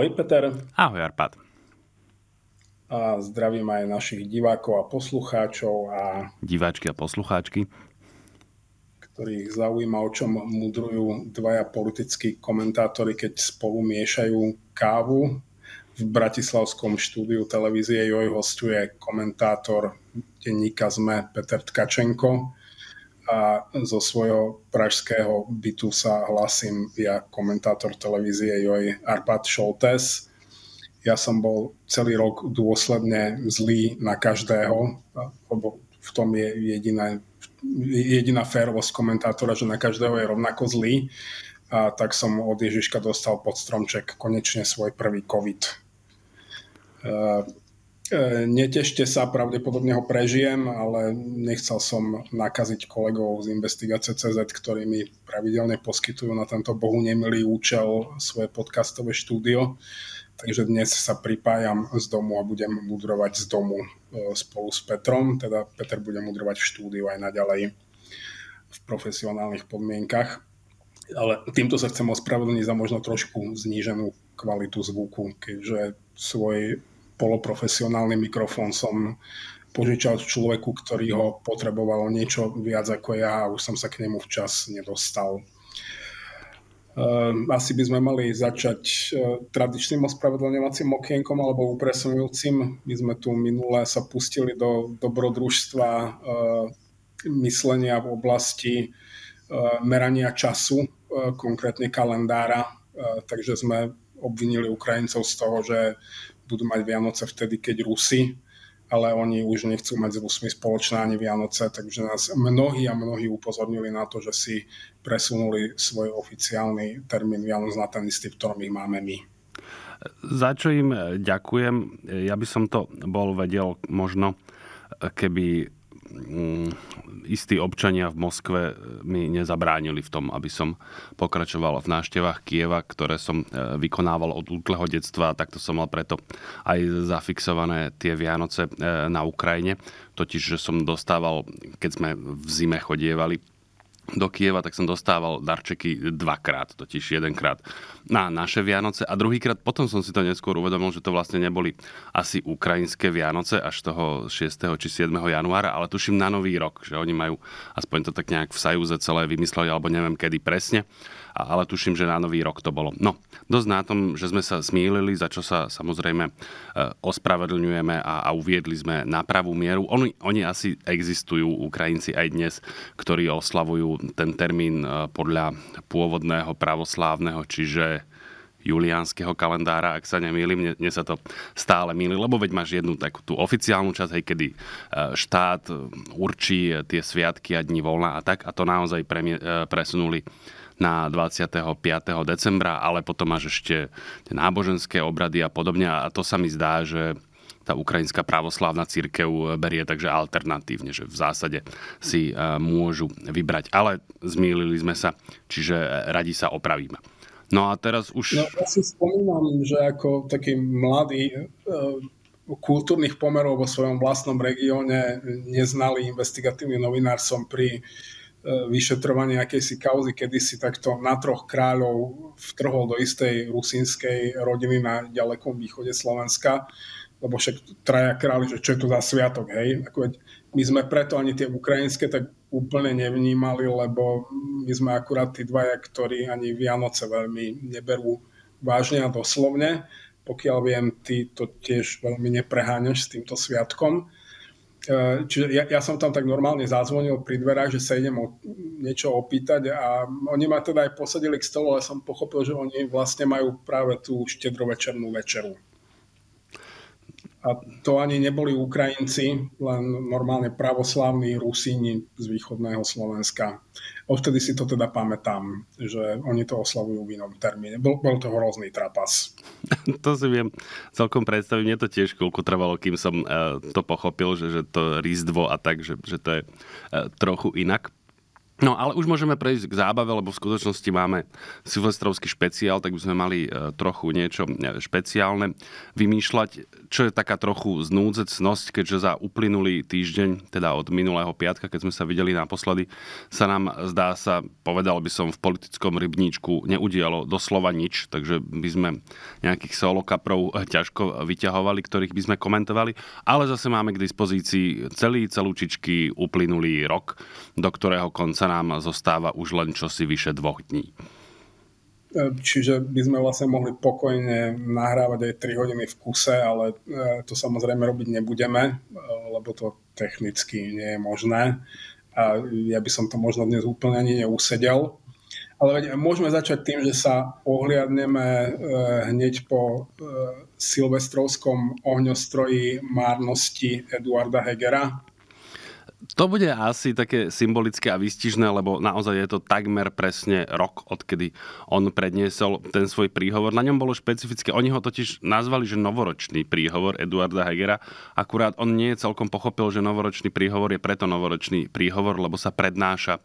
Ahoj Peter. Ahoj Arpad. A zdravím aj našich divákov a poslucháčov a... Diváčky a poslucháčky. Ktorých zaujíma, o čom mudrujú dvaja politickí komentátori, keď spolu miešajú kávu. V bratislavskom štúdiu televízie Joj hostuje komentátor denníka ZME Peter Tkačenko a zo svojho pražského bytu sa hlasím ja komentátor televízie Joj Arpad Šoltes. Ja som bol celý rok dôsledne zlý na každého, lebo v tom je jediná, jediná férovosť komentátora, že na každého je rovnako zlý. A tak som od Ježiška dostal pod stromček konečne svoj prvý COVID. E, netešte sa, pravdepodobne ho prežijem, ale nechcel som nakaziť kolegov z Investigácie CZ, ktorí mi pravidelne poskytujú na tento bohu nemilý účel svoje podcastové štúdio. Takže dnes sa pripájam z domu a budem mudrovať z domu e, spolu s Petrom. Teda Peter bude mudrovať v štúdiu aj naďalej v profesionálnych podmienkach. Ale týmto sa chcem ospravedlniť za možno trošku zníženú kvalitu zvuku, keďže svoj poloprofesionálny mikrofón som požičal človeku, ktorý ho potreboval niečo viac ako ja a už som sa k nemu včas nedostal. Ehm, asi by sme mali začať e, tradičným ospravedlňovacím okienkom alebo upresňujúcim. My sme tu minule sa pustili do dobrodružstva e, myslenia v oblasti e, merania času, konkrétne kalendára, takže sme obvinili Ukrajincov z toho, že budú mať Vianoce vtedy, keď Rusi, ale oni už nechcú mať s Rusmi spoločné ani Vianoce, takže nás mnohí a mnohí upozornili na to, že si presunuli svoj oficiálny termín Vianoc na ten istý, v ktorom ich máme my. Za čo im ďakujem. Ja by som to bol vedel možno, keby istí občania v Moskve e, mi nezabránili v tom, aby som pokračoval v návštevách Kieva, ktoré som e, vykonával od útleho detstva, takto som mal preto aj zafixované tie Vianoce e, na Ukrajine. Totiž, že som dostával, keď sme v zime chodievali do Kieva, tak som dostával darčeky dvakrát, totiž jedenkrát na naše Vianoce a druhýkrát potom som si to neskôr uvedomil, že to vlastne neboli asi ukrajinské Vianoce až toho 6. či 7. januára, ale tuším na Nový rok, že oni majú aspoň to tak nejak v Sajúze celé vymysleli, alebo neviem kedy presne ale tuším, že na nový rok to bolo. No, dosť na tom, že sme sa smílili, za čo sa samozrejme e, ospravedlňujeme a, a uviedli sme na pravú mieru. Oni, oni asi existujú, Ukrajinci aj dnes, ktorí oslavujú ten termín e, podľa pôvodného pravoslávneho, čiže juliánskeho kalendára, ak sa nemýlim, mne, mne sa to stále mýli, lebo veď máš jednu takú tú oficiálnu časť, hej, kedy e, štát určí tie sviatky a dní voľna a tak, a to naozaj premie, presunuli na 25. decembra, ale potom máš ešte tie náboženské obrady a podobne a to sa mi zdá, že tá ukrajinská pravoslávna církev berie takže alternatívne, že v zásade si e, môžu vybrať. Ale zmýlili sme sa, čiže radi sa opravíme. No a teraz už... No, ja si spomínam, že ako taký mladý e, kultúrnych pomerov vo svojom vlastnom regióne neznalý investigatívny novinár som pri E, vyšetrovanie akejsi kauzy, kedy si takto na troch kráľov vtrhol do istej rusínskej rodiny na ďalekom východe Slovenska, lebo však traja králi, že čo je to za sviatok, hej. Ako, my sme preto ani tie ukrajinské tak úplne nevnímali, lebo my sme akurát tí dvaja, ktorí ani Vianoce veľmi neberú vážne a doslovne. Pokiaľ viem, ty to tiež veľmi nepreháňaš s týmto sviatkom. E, čiže ja, ja som tam tak normálne zazvonil pri dverách, že sa idem o, niečo opýtať a oni ma teda aj posadili k stolu, ale som pochopil, že oni vlastne majú práve tú štedrovečernú večeru. A to ani neboli Ukrajinci, len normálne pravoslávni Rusíni z východného Slovenska. Odtedy si to teda pamätám, že oni to oslavujú v inom termíne. Bol, bol to hrozný trapas. to si viem celkom predstaviť. Mne to tiež chvíľku trvalo, kým som uh, to pochopil, že, že to rízdvo a tak, že, že to je uh, trochu inak. No ale už môžeme prejsť k zábave, lebo v skutočnosti máme silvestrovský špeciál, tak by sme mali e, trochu niečo e, špeciálne vymýšľať, čo je taká trochu znúdzecnosť, keďže za uplynulý týždeň, teda od minulého piatka, keď sme sa videli naposledy, sa nám zdá sa, povedal by som, v politickom rybníčku neudialo doslova nič, takže by sme nejakých solokaprov e, ťažko vyťahovali, ktorých by sme komentovali, ale zase máme k dispozícii celý celúčičký uplynulý rok, do ktorého konca nám zostáva už len čosi vyše dvoch dní. E, čiže by sme vlastne mohli pokojne nahrávať aj 3 hodiny v kuse, ale e, to samozrejme robiť nebudeme, e, lebo to technicky nie je možné. A ja by som to možno dnes úplne ani neusedel. Ale môžeme začať tým, že sa ohliadneme hneď po silvestrovskom ohňostroji márnosti Eduarda Hegera, to bude asi také symbolické a výstižné, lebo naozaj je to takmer presne rok, odkedy on predniesol ten svoj príhovor. Na ňom bolo špecifické, oni ho totiž nazvali, že novoročný príhovor Eduarda Hegera. Akurát on nie celkom pochopil, že novoročný príhovor je preto novoročný príhovor, lebo sa prednáša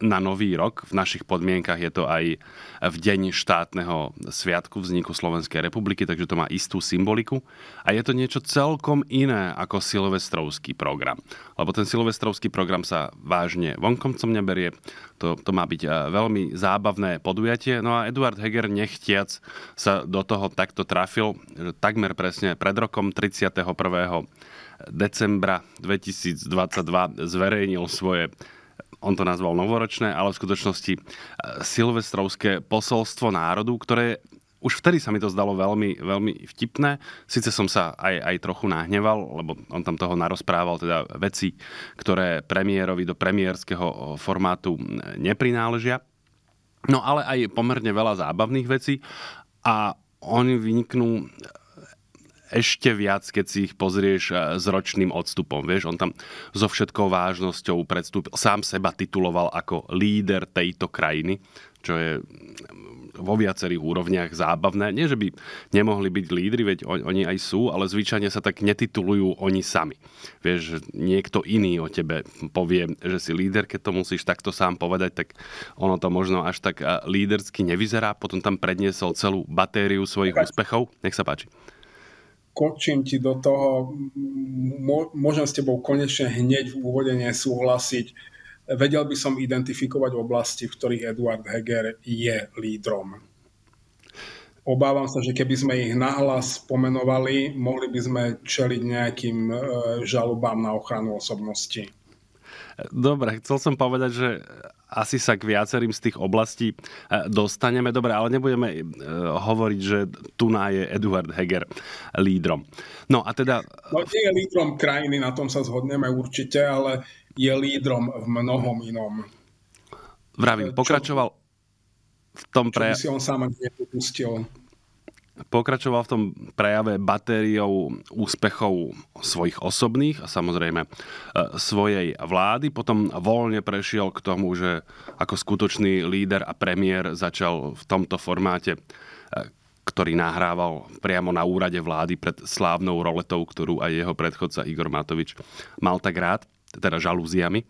na nový rok. V našich podmienkach je to aj v deň štátneho sviatku vzniku Slovenskej republiky, takže to má istú symboliku. A je to niečo celkom iné ako silvestrovský program. Lebo ten silvestrovský silvestrovský program sa vážne vonkoncom neberie. To, to má byť veľmi zábavné podujatie. No a Eduard Heger nechtiac sa do toho takto trafil, že takmer presne pred rokom 31. decembra 2022 zverejnil svoje on to nazval novoročné, ale v skutočnosti silvestrovské posolstvo národu, ktoré už vtedy sa mi to zdalo veľmi, veľmi vtipné. Sice som sa aj, aj trochu nahneval, lebo on tam toho narozprával teda veci, ktoré premiérovi do premiérskeho formátu neprináležia. No ale aj pomerne veľa zábavných vecí a oni vyniknú ešte viac, keď si ich pozrieš s ročným odstupom. Vieš, on tam so všetkou vážnosťou predstúpil, sám seba tituloval ako líder tejto krajiny, čo je vo viacerých úrovniach zábavné. Nie, že by nemohli byť lídry, veď oni aj sú, ale zvyčajne sa tak netitulujú oni sami. Vieš, niekto iný o tebe povie, že si líder, keď to musíš takto sám povedať, tak ono to možno až tak lídersky nevyzerá. Potom tam predniesol celú batériu svojich tak. úspechov. Nech sa páči kočím ti do toho, môžem s tebou konečne hneď v úvode nesúhlasiť vedel by som identifikovať oblasti, v ktorých Eduard Heger je lídrom. Obávam sa, že keby sme ich nahlas pomenovali, mohli by sme čeliť nejakým e, žalobám na ochranu osobnosti. Dobre, chcel som povedať, že asi sa k viacerým z tých oblastí e, dostaneme. Dobre, ale nebudeme e, hovoriť, že tu je Eduard Heger lídrom. No a teda... No nie je lídrom krajiny, na tom sa zhodneme určite, ale je lídrom v mnohom inom. Vravím, pokračoval v tom pre... Čo by si on sám nepopustil. Pokračoval v tom prejave batériou úspechov svojich osobných a samozrejme e, svojej vlády. Potom voľne prešiel k tomu, že ako skutočný líder a premiér začal v tomto formáte e, ktorý nahrával priamo na úrade vlády pred slávnou roletou, ktorú aj jeho predchodca Igor Matovič mal tak rád teda žalúziami,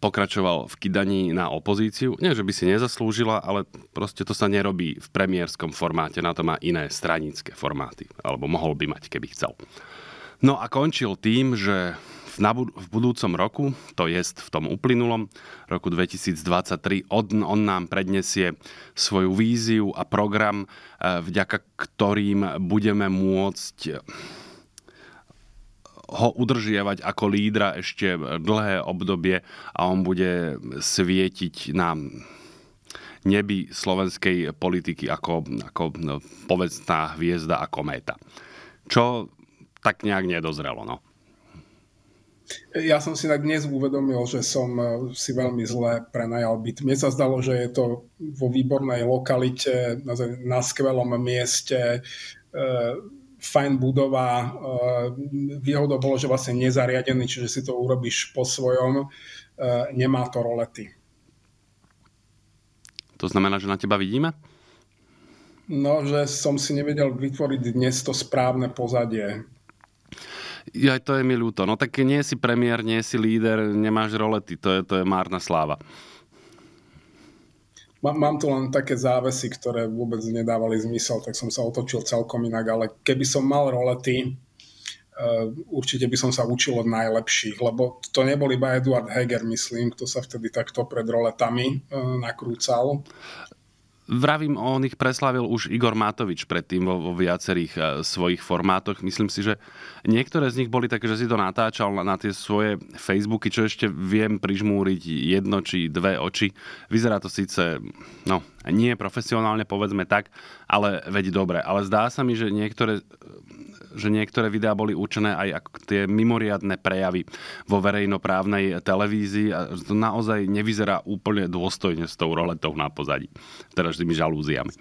pokračoval v kydaní na opozíciu. Nie, že by si nezaslúžila, ale proste to sa nerobí v premiérskom formáte, na to má iné stranické formáty, alebo mohol by mať, keby chcel. No a končil tým, že v budúcom roku, to je v tom uplynulom roku 2023, on, on nám prednesie svoju víziu a program, e, vďaka ktorým budeme môcť ho udržiavať ako lídra ešte dlhé obdobie a on bude svietiť na nebi slovenskej politiky ako, ako no, povedzná hviezda a kométa. Čo tak nejak nedozrelo, no. Ja som si tak dnes uvedomil, že som eh, si veľmi zle prenajal byt. Mne sa zdalo, že je to vo výbornej lokalite, na skvelom mieste, eh, fajn budova, výhodou bolo, že vlastne nezariadený, čiže si to urobíš po svojom, nemá to rolety. To znamená, že na teba vidíme? No, že som si nevedel vytvoriť dnes to správne pozadie. Ja, to je mi ľúto. No tak nie si premiér, nie si líder, nemáš rolety, to je, to je márna sláva. Mám tu len také závesy, ktoré vôbec nedávali zmysel, tak som sa otočil celkom inak, ale keby som mal rolety, Uh, určite by som sa učil od najlepších, lebo to nebol iba Eduard Heger, myslím, kto sa vtedy takto pred roletami uh, nakrúcal. Vravím, on ich preslavil už Igor Matovič predtým vo, vo viacerých uh, svojich formátoch. Myslím si, že niektoré z nich boli také, že si to natáčal na, na tie svoje Facebooky, čo ešte viem prižmúriť jedno či dve oči. Vyzerá to síce, no, nie profesionálne, povedzme tak, ale veď dobre. Ale zdá sa mi, že niektoré že niektoré videá boli určené aj ako tie mimoriadne prejavy vo verejnoprávnej televízii a to naozaj nevyzerá úplne dôstojne s tou roletou na pozadí. Teda s tými žalúziami.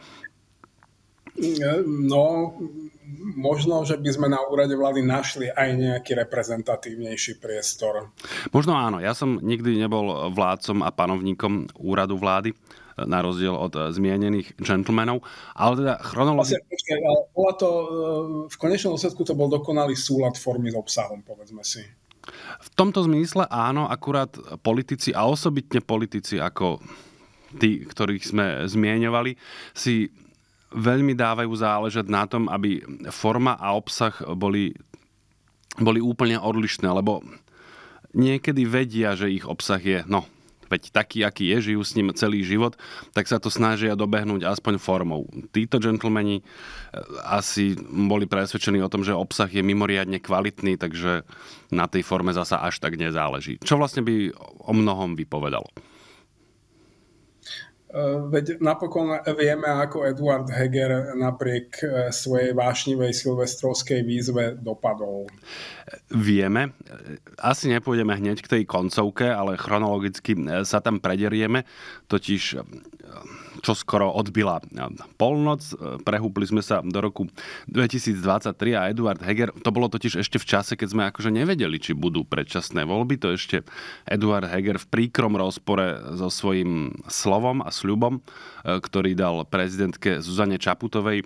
No, možno, že by sme na úrade vlády našli aj nejaký reprezentatívnejší priestor. Možno áno. Ja som nikdy nebol vládcom a panovníkom úradu vlády na rozdiel od eh, zmienených gentlemanov. Ale teda chronologicky... Vlastne, bola to, eh, v konečnom dôsledku to bol dokonalý súlad formy s obsahom, povedzme si. V tomto zmysle áno, akurát politici a osobitne politici ako tí, ktorých sme zmieňovali, si veľmi dávajú záležať na tom, aby forma a obsah boli, boli úplne odlišné, lebo niekedy vedia, že ich obsah je, no, veď taký, aký je, žijú s ním celý život, tak sa to snažia dobehnúť aspoň formou. Títo gentlemani eh, asi boli presvedčení o tom, že obsah je mimoriadne kvalitný, takže na tej forme zasa až tak nezáleží. Čo vlastne by o mnohom vypovedalo. Eh, veď napokon vieme, ako Eduard Heger napriek eh, svojej vášnivej silvestrovskej výzve dopadol. Vieme. Asi nepôjdeme hneď k tej koncovke, ale chronologicky eh, sa tam prederieme. Totiž čo skoro odbila polnoc. Prehúpli sme sa do roku 2023 a Eduard Heger, to bolo totiž ešte v čase, keď sme akože nevedeli, či budú predčasné voľby. To ešte Eduard Heger v príkrom rozpore so svojím slovom a sľubom, e, ktorý dal prezidentke Zuzane Čaputovej e,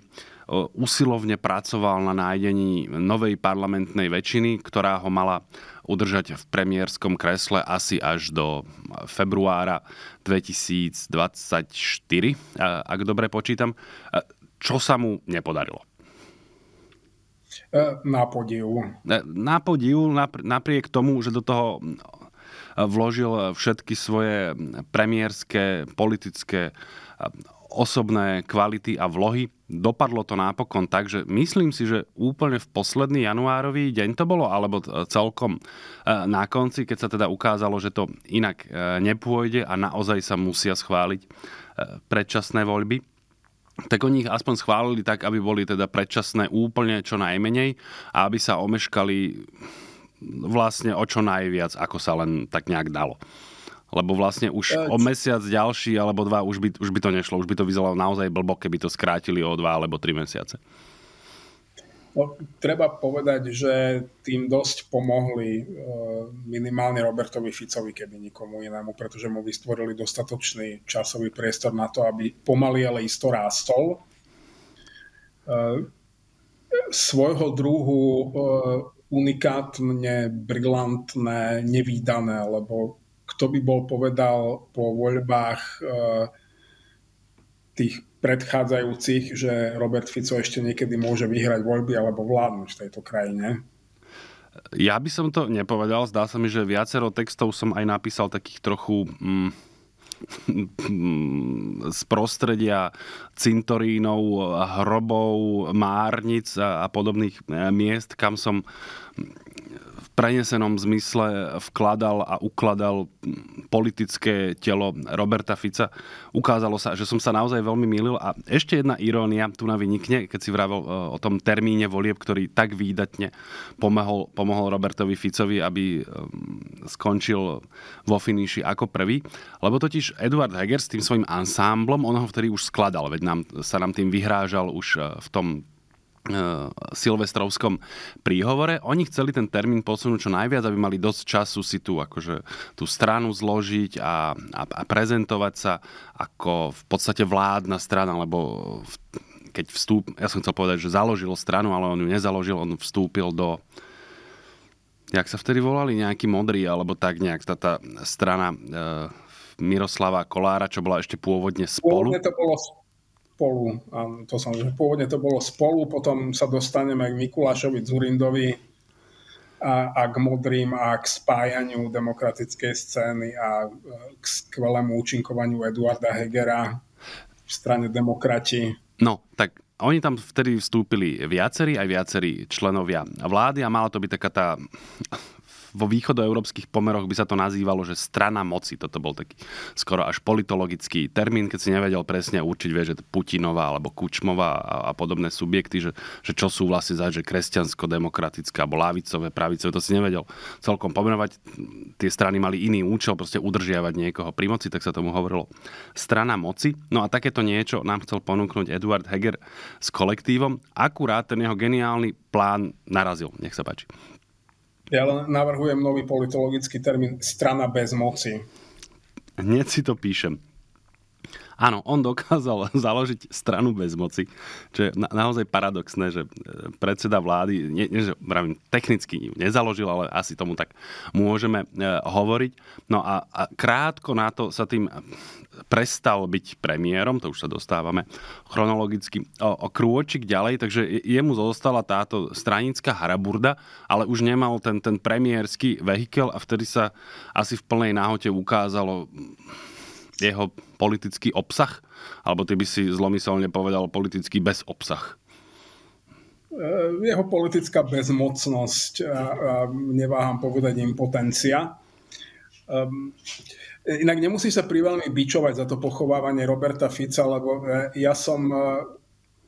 usilovne pracoval na nájdení novej parlamentnej väčšiny, ktorá ho mala udržať v premiérskom kresle asi až do februára 2024, ak dobre počítam, čo sa mu nepodarilo. E, na podiv. E, na podiv, napriek tomu, že do toho vložil všetky svoje premiérske, politické osobné kvality a vlohy. Dopadlo to napokon tak, že myslím si, že úplne v posledný januárový deň to bolo, alebo celkom e, na konci, keď sa teda ukázalo, že to inak e, nepôjde a naozaj sa musia schváliť e, predčasné voľby tak oni ich aspoň schválili tak, aby boli teda predčasné úplne čo najmenej a aby sa omeškali vlastne o čo najviac, ako sa len tak nejak dalo. Lebo vlastne už o mesiac ďalší alebo dva už by, už by to nešlo. Už by to vyzeralo naozaj blbo, keby to skrátili o dva alebo tri mesiace. No, treba povedať, že tým dosť pomohli e, minimálne Robertovi Ficovi, keby nikomu inému, pretože mu vystvorili dostatočný časový priestor na to, aby pomaly, ale isto rástol. E, svojho druhu e, unikátne, brilantné, nevýdané, lebo kto by bol povedal po voľbách eh, tých predchádzajúcich, že Robert Fico ešte niekedy môže vyhrať voľby alebo vládnuť v tejto krajine. Ja by som to nepovedal. Zdá sa mi, že viacero textov som aj napísal takých trochu... Mm, z prostredia cintorínov, hrobov, márnic a, a podobných eh, miest, kam som prenesenom zmysle vkladal a ukladal politické telo Roberta Fica. Ukázalo sa, že som sa naozaj veľmi milil a ešte jedna irónia tu na vynikne, keď si vravel e, o tom termíne volieb, ktorý tak výdatne pomohol, pomohol Robertovi Ficovi, aby e, skončil vo finiši ako prvý. Lebo totiž Eduard Heger s tým svojim ansámblom, on ho vtedy už skladal, veď nám, sa nám tým vyhrážal už e, v tom silvestrovskom príhovore. Oni chceli ten termín posunúť čo najviac, aby mali dosť času si tu, akože, tú stranu zložiť a, a, a prezentovať sa ako v podstate vládna strana, lebo v, keď vstúp, ja som chcel povedať, že založil stranu, ale on ju nezaložil, on vstúpil do jak sa vtedy volali, nejaký modrý, alebo tak nejak tá, tá strana e, Miroslava Kolára, čo bola ešte pôvodne spolu. Pôvodne to bolo spolu. A to som, že pôvodne to bolo spolu, potom sa dostaneme k Mikulášovi Zurindovi a, a k modrým a k spájaniu demokratickej scény a e, k skvelému účinkovaniu Eduarda Hegera v strane demokrati. No, tak oni tam vtedy vstúpili viacerí, aj viacerí členovia vlády a mala to byť taká tá vo východoeurópskych pomeroch by sa to nazývalo, že strana moci. Toto bol taký skoro až politologický termín, keď si nevedel presne určiť, vie, že Putinová alebo Kučmová a, a podobné subjekty, že, že čo sú vlastne za, že kresťansko-demokratické alebo lávicové, pravicové, to si nevedel celkom pomenovať. Tie strany mali iný účel, proste udržiavať niekoho pri moci, tak sa tomu hovorilo strana moci. No a takéto niečo nám chcel ponúknuť Eduard Heger s kolektívom. Akurát ten jeho geniálny plán narazil. Nech sa páči. Ja len navrhujem nový politologický termín strana bez moci. Hneď si to píšem. Áno, on dokázal založiť stranu bez moci, čo je na, naozaj paradoxné, že e, predseda vlády, nie, nie že pravím, technicky nezaložil, ale asi tomu tak môžeme e, hovoriť. No a, a krátko na to sa tým prestal byť premiérom, to už sa dostávame chronologicky o, o krôčik ďalej, takže jemu zostala táto stranická haraburda, ale už nemal ten, ten premiérsky vehikel a vtedy sa asi v plnej náhote ukázalo jeho politický obsah, alebo ty by si zlomyselne povedal politický bez obsah. Jeho politická bezmocnosť, neváham povedať impotencia. Um, Inak nemusíš sa priveľmi bičovať za to pochovávanie Roberta Fica, lebo e, ja som, e,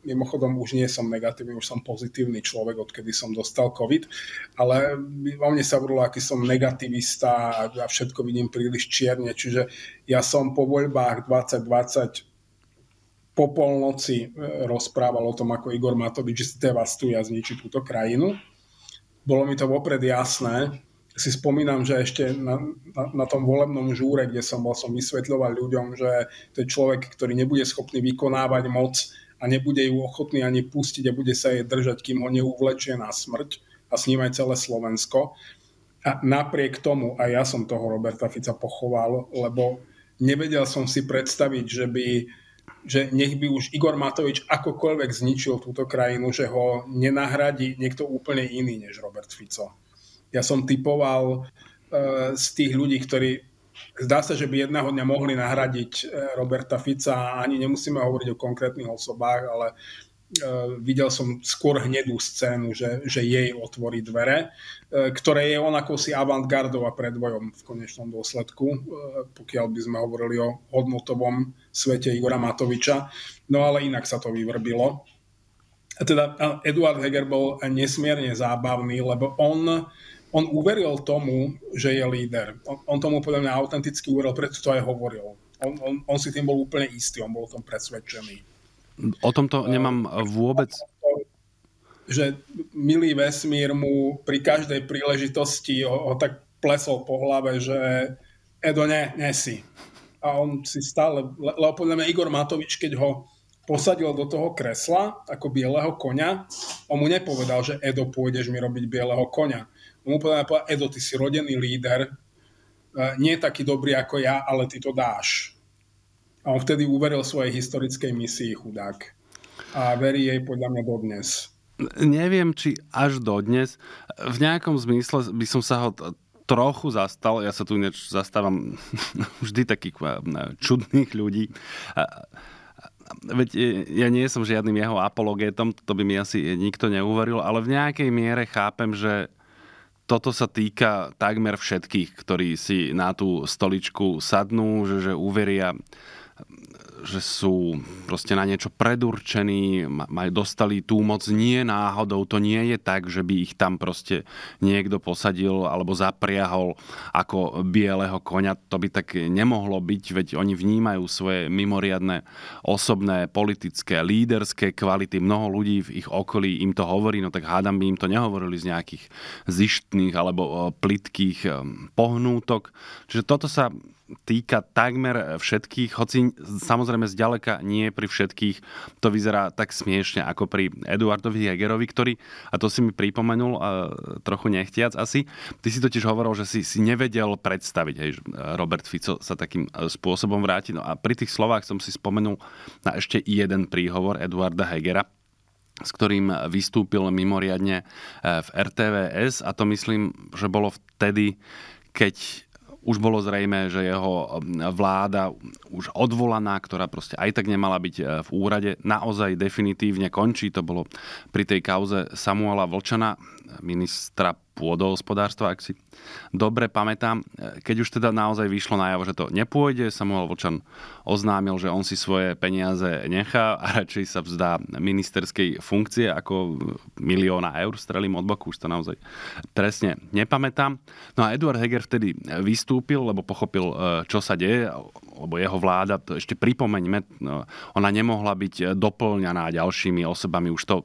mimochodom už nie som negatívny, už som pozitívny človek, odkedy som dostal COVID, ale o mne sa vrlo, aký som negativista a všetko vidím príliš čierne, čiže ja som po voľbách 2020 po polnoci e, rozprával o tom, ako Igor Matovič zdevastuje a zničí túto krajinu. Bolo mi to vopred jasné, si spomínam, že ešte na, na, na tom volebnom žúre, kde som bol, som vysvetľoval ľuďom, že to je človek, ktorý nebude schopný vykonávať moc a nebude ju ochotný ani pustiť a bude sa jej držať, kým ho neuvlečie na smrť a s ním aj celé Slovensko. A napriek tomu aj ja som toho Roberta Fica pochoval, lebo nevedel som si predstaviť, že by že nech by už Igor Matovič akokoľvek zničil túto krajinu, že ho nenahradí niekto úplne iný než Robert Fico ja som typoval uh, z tých ľudí, ktorí zdá sa, že by jedného dňa mohli nahradiť uh, Roberta Fica. Ani nemusíme hovoriť o konkrétnych osobách, ale uh, videl som skôr hnedú scénu, že, že jej otvorí dvere, ktoré je on si avantgardou a predvojom v konečnom dôsledku, pokiaľ by sme hovorili o hodnotovom svete Igora Matoviča. No ale inak sa to vyvrbilo. A teda Eduard Heger bol nesmierne zábavný, lebo on on uveril tomu, že je líder. On, on tomu podľa mňa autenticky uveril, preto to aj hovoril. On, on, on si tým bol úplne istý, on bol o tom presvedčený. O tomto nemám vôbec... Že milý vesmír mu pri každej príležitosti ho, ho tak plesol po hlave, že Edo, ne, nesi. A on si stále, lebo podľa mňa Igor Matovič, keď ho posadil do toho kresla ako bieleho konia, on mu nepovedal, že Edo, pôjdeš mi robiť bieleho konia mu povedal, povedal, Edo, ty si rodený líder, e, nie je taký dobrý ako ja, ale ty to dáš. A on vtedy uveril svojej historickej misii chudák. A verí jej podľa mňa dodnes. Neviem, či až dodnes. V nejakom zmysle by som sa ho trochu zastal. Ja sa tu neč zastávam vždy takých e, čudných ľudí. Veď e, ja nie som žiadnym jeho apologétom, to by mi asi nikto neuveril, ale v nejakej miere chápem, že toto sa týka takmer všetkých, ktorí si na tú stoličku sadnú, že, že uveria že sú proste na niečo predurčení, majú, dostali tú moc nie náhodou. To nie je tak, že by ich tam proste niekto posadil alebo zapriahol ako bieleho konia. To by tak nemohlo byť, veď oni vnímajú svoje mimoriadne osobné, politické, líderské kvality. Mnoho ľudí v ich okolí im to hovorí, no tak hádam by im to nehovorili z nejakých zištných alebo plitkých pohnútok. Čiže toto sa týka takmer všetkých, hoci samozrejme zďaleka nie pri všetkých. To vyzerá tak smiešne ako pri Eduardovi Hegerovi, ktorý, a to si mi pripomenul trochu nechtiac asi, ty si totiž hovoril, že si, si nevedel predstaviť, hej, Robert Fico sa takým e, spôsobom vráti. No a pri tých slovách som si spomenul na ešte jeden príhovor Eduarda Hegera, s ktorým vystúpil mimoriadne e, v RTVS a to myslím, že bolo vtedy, keď už bolo zrejme, že jeho vláda už odvolaná, ktorá proste aj tak nemala byť e, v úrade, naozaj definitívne končí. To bolo pri tej kauze Samuela Vlčana, ministra pôdohospodárstva, ak si dobre pamätám. Keď už teda naozaj vyšlo najavo, že to nepôjde, Samuel Vočan oznámil, že on si svoje peniaze nechá a radšej sa vzdá ministerskej funkcie ako milióna eur, strelím od boku, už to naozaj presne nepamätám. No a Eduard Heger vtedy vystúpil, lebo pochopil, e, čo sa deje, lebo jeho vláda, to ešte pripomeňme, no, ona nemohla byť doplňaná ďalšími osobami, už to e,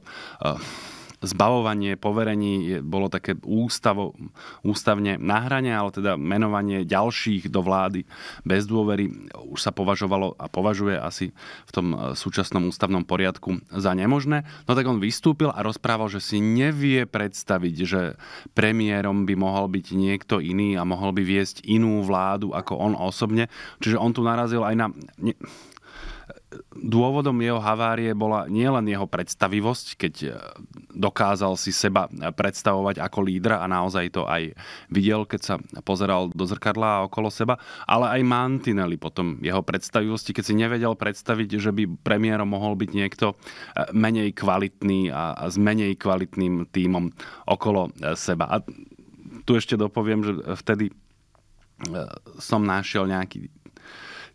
zbavovanie poverení bolo také ústavo, ústavne na hrane, ale teda menovanie ďalších do vlády bez dôvery už sa považovalo a považuje asi v tom e, súčasnom ústavnom poriadku za nemožné. No tak on vystúpil a rozprával, že si nevie predstaviť, že premiérom by mohol byť niekto iný a mohol by viesť inú vládu ako on osobne. Čiže on tu narazil aj na dôvodom jeho havárie bola nielen jeho predstavivosť, keď e, dokázal si seba predstavovať ako lídra a naozaj to aj videl, keď sa pozeral do zrkadla a okolo seba, ale aj mantinely potom jeho predstavivosti, keď si nevedel predstaviť, že by premiérom mohol byť niekto e, menej kvalitný a s menej kvalitným tímom okolo e, seba. A tu ešte dopoviem, že vtedy som našiel nejaký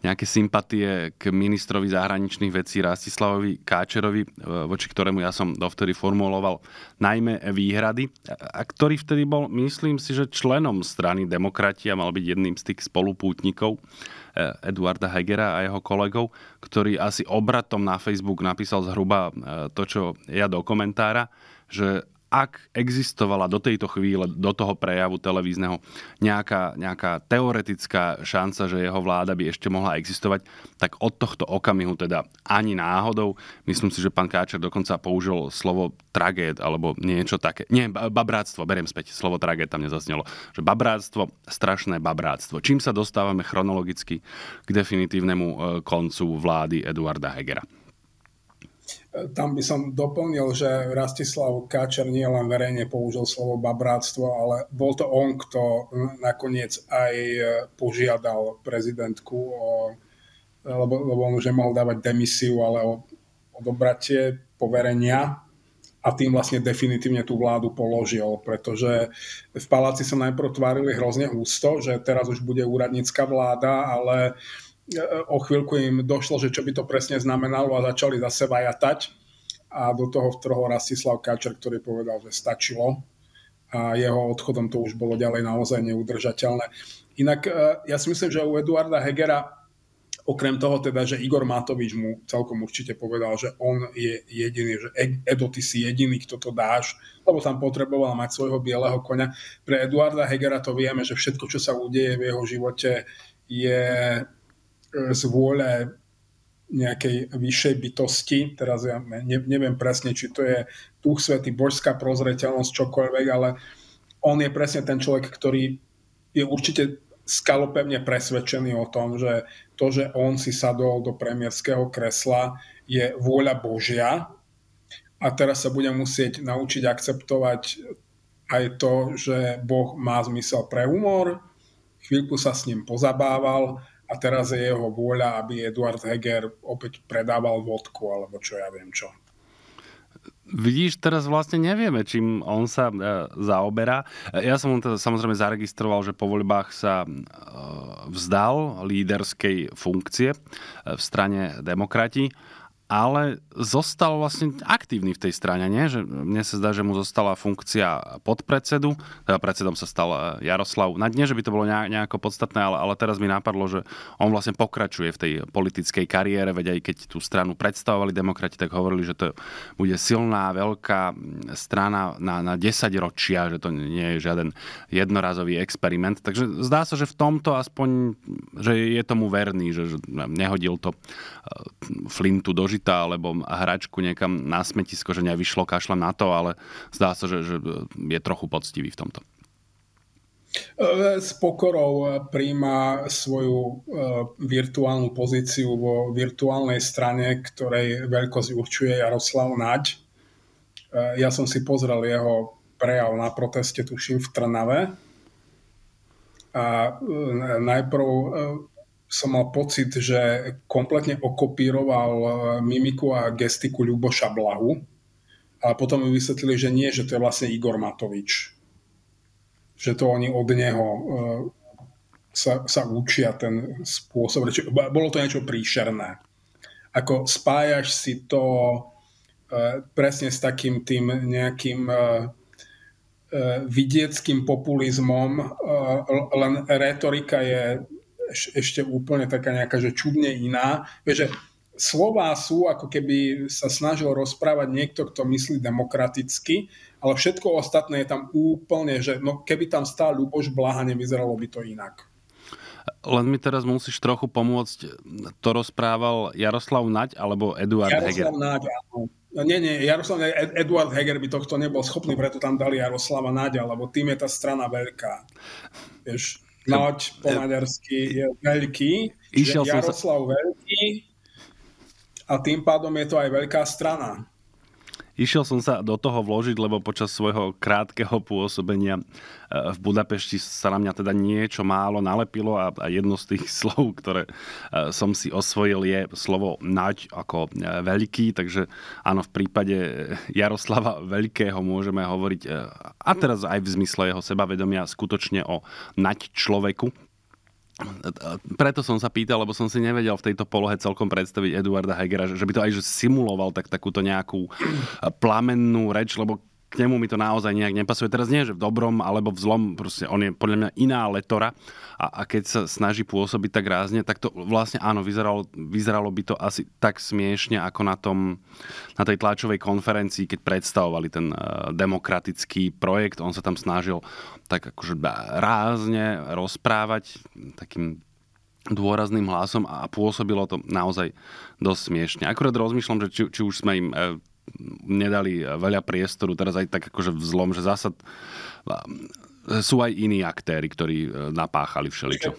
nejaké sympatie k ministrovi zahraničných vecí Rastislavovi Káčerovi, e, voči ktorému ja som dovtedy formuloval najmä výhrady, a ktorý vtedy bol, myslím si, že členom strany demokrati a mal byť jedným z tých spolupútnikov e, Eduarda Hegera a jeho kolegov, ktorý asi obratom na Facebook napísal zhruba e, to, čo ja do komentára, že ak existovala do tejto chvíle, do toho prejavu televízneho nejaká, nejaká teoretická šanca, že jeho vláda by ešte mohla existovať, tak od tohto okamihu teda ani náhodou. Myslím si, že pán Káčer dokonca použil slovo tragéd alebo niečo také. Nie, babráctvo, beriem späť, slovo tragéd tam nezaznelo. Že babráctvo, strašné babráctvo. Čím sa dostávame chronologicky k definitívnemu e, koncu vlády Eduarda Hegera? Tam by som doplnil, že Rastislav Káčer nie len verejne použil slovo babráctvo, ale bol to on, kto nakoniec aj požiadal prezidentku o lebo, lebo on už nemohol dávať demisiu, ale o odobratie poverenia. A tým vlastne definitívne tú vládu položil, pretože v paláci sa najprv tvárili hrozne ústo, že teraz už bude úradnícka vláda, ale o chvíľku im došlo, že čo by to presne znamenalo a začali zase vajatať a do toho vtrhol Rastislav Káčer, ktorý povedal, že stačilo a jeho odchodom to už bolo ďalej naozaj neudržateľné. Inak e, ja si myslím, že u Eduarda Hegera okrem toho teda, že Igor Matovič mu celkom určite povedal, že on je jediný, že Edo, ty si jediný, kto to dáš, lebo tam potreboval mať svojho bieleho konia. Pre Eduarda Hegera to vieme, že všetko, čo sa udeje v jeho živote, je z vôle nejakej vyššej bytosti, teraz ja ne, neviem presne, či to je duch svety, božská prozreteľnosť, čokoľvek, ale on je presne ten človek, ktorý je určite skalopevne presvedčený o tom, že to, že on si sadol do premiérského kresla, je vôľa Božia. A teraz sa bude musieť naučiť akceptovať aj to, že Boh má zmysel pre humor, chvíľku sa s ním pozabával a teraz je jeho vôľa, aby Eduard Heger opäť predával vodku, alebo čo ja viem čo. Vidíš, teraz vlastne nevieme, čím on sa e, zaoberá. Ja som teda samozrejme zaregistroval, že po voľbách sa e, vzdal líderskej funkcie e, v strane demokrati ale zostal vlastne aktívny v tej strane, nie? Že mne sa zdá, že mu zostala funkcia podpredsedu, teda predsedom sa stal eh, Jaroslav. Na dne, že by to bolo nejako podstatné, ale, ale teraz mi napadlo, že on vlastne pokračuje v tej politickej kariére, veď aj keď tú stranu predstavovali demokrati, tak hovorili, že to bude silná, veľká strana na, na 10 ročia, že to nie je žiaden jednorazový experiment. Takže zdá sa, že v tomto aspoň, že je tomu verný, že, že nehodil to eh, flintu do žita alebo hračku niekam na smetisko, že nevyšlo, kašľam na to, ale zdá sa, že, že je trochu poctivý v tomto. S pokorou príjma svoju e, virtuálnu pozíciu vo virtuálnej strane, ktorej veľkosť určuje Jaroslav Naď. E, ja som si pozrel jeho prejav na proteste, tuším, v Trnave. A e, najprv som mal pocit, že kompletne okopíroval e, mimiku a gestiku Ľuboša Blahu, ale potom mi vysvetlili, že nie, že to je vlastne Igor Matovič. Že to oni od neho e, sa, sa učia ten spôsob. Bolo to niečo príšerné. Ako spájaš si to e, presne s takým tým nejakým vidieckým populizmom, len retorika je ešte úplne taká nejaká, že čudne iná. Vieš, že slová sú, ako keby sa snažil rozprávať niekto, kto myslí demokraticky, ale všetko ostatné je tam úplne, že no, keby tam stál Ľuboš Blaha, nevyzeralo by to inak. Len mi teraz musíš trochu pomôcť. To rozprával Jaroslav Naď alebo Eduard Jaroslav Heger? Naď, áno. Nie, nie, Jaroslav, Eduard Heger by tohto nebol schopný, preto tam dali Jaroslava Naďa, lebo tým je tá strana veľká. Vieš, Noč po maďarsky je veľký, Išiel Jaroslav sa... Veľký a tým pádom je to aj veľká strana. Išiel som sa do toho vložiť, lebo počas svojho krátkeho pôsobenia e, v Budapešti sa na mňa teda niečo málo nalepilo a jedno z tých slov, ktoré e, som si osvojil je slovo nať ako e, veľký, takže áno, v prípade Jaroslava Veľkého môžeme hovoriť a teraz aj v zmysle jeho sebavedomia skutočne o nať človeku, preto som sa pýtal, lebo som si nevedel v tejto polohe celkom predstaviť Eduarda Hegera, že by to aj že simuloval tak takúto nejakú plamennú reč, lebo k nemu mi to naozaj nejak nepasuje. Teraz nie, že v dobrom alebo v zlom, proste on je podľa mňa iná letora a, a keď sa snaží pôsobiť tak rázne, tak to vlastne áno, vyzeralo, vyzeralo by to asi tak smiešne ako na, tom, na tej tlačovej konferencii, keď predstavovali ten uh, demokratický projekt. On sa tam snažil tak akože rázne rozprávať takým dôrazným hlasom a pôsobilo to naozaj dosť smiešne. Akurát rozmýšľam, že či, či už sme im uh, nedali veľa priestoru, teraz aj tak akože vzlom, že zásad sú aj iní aktéry, ktorí e, napáchali všeličo.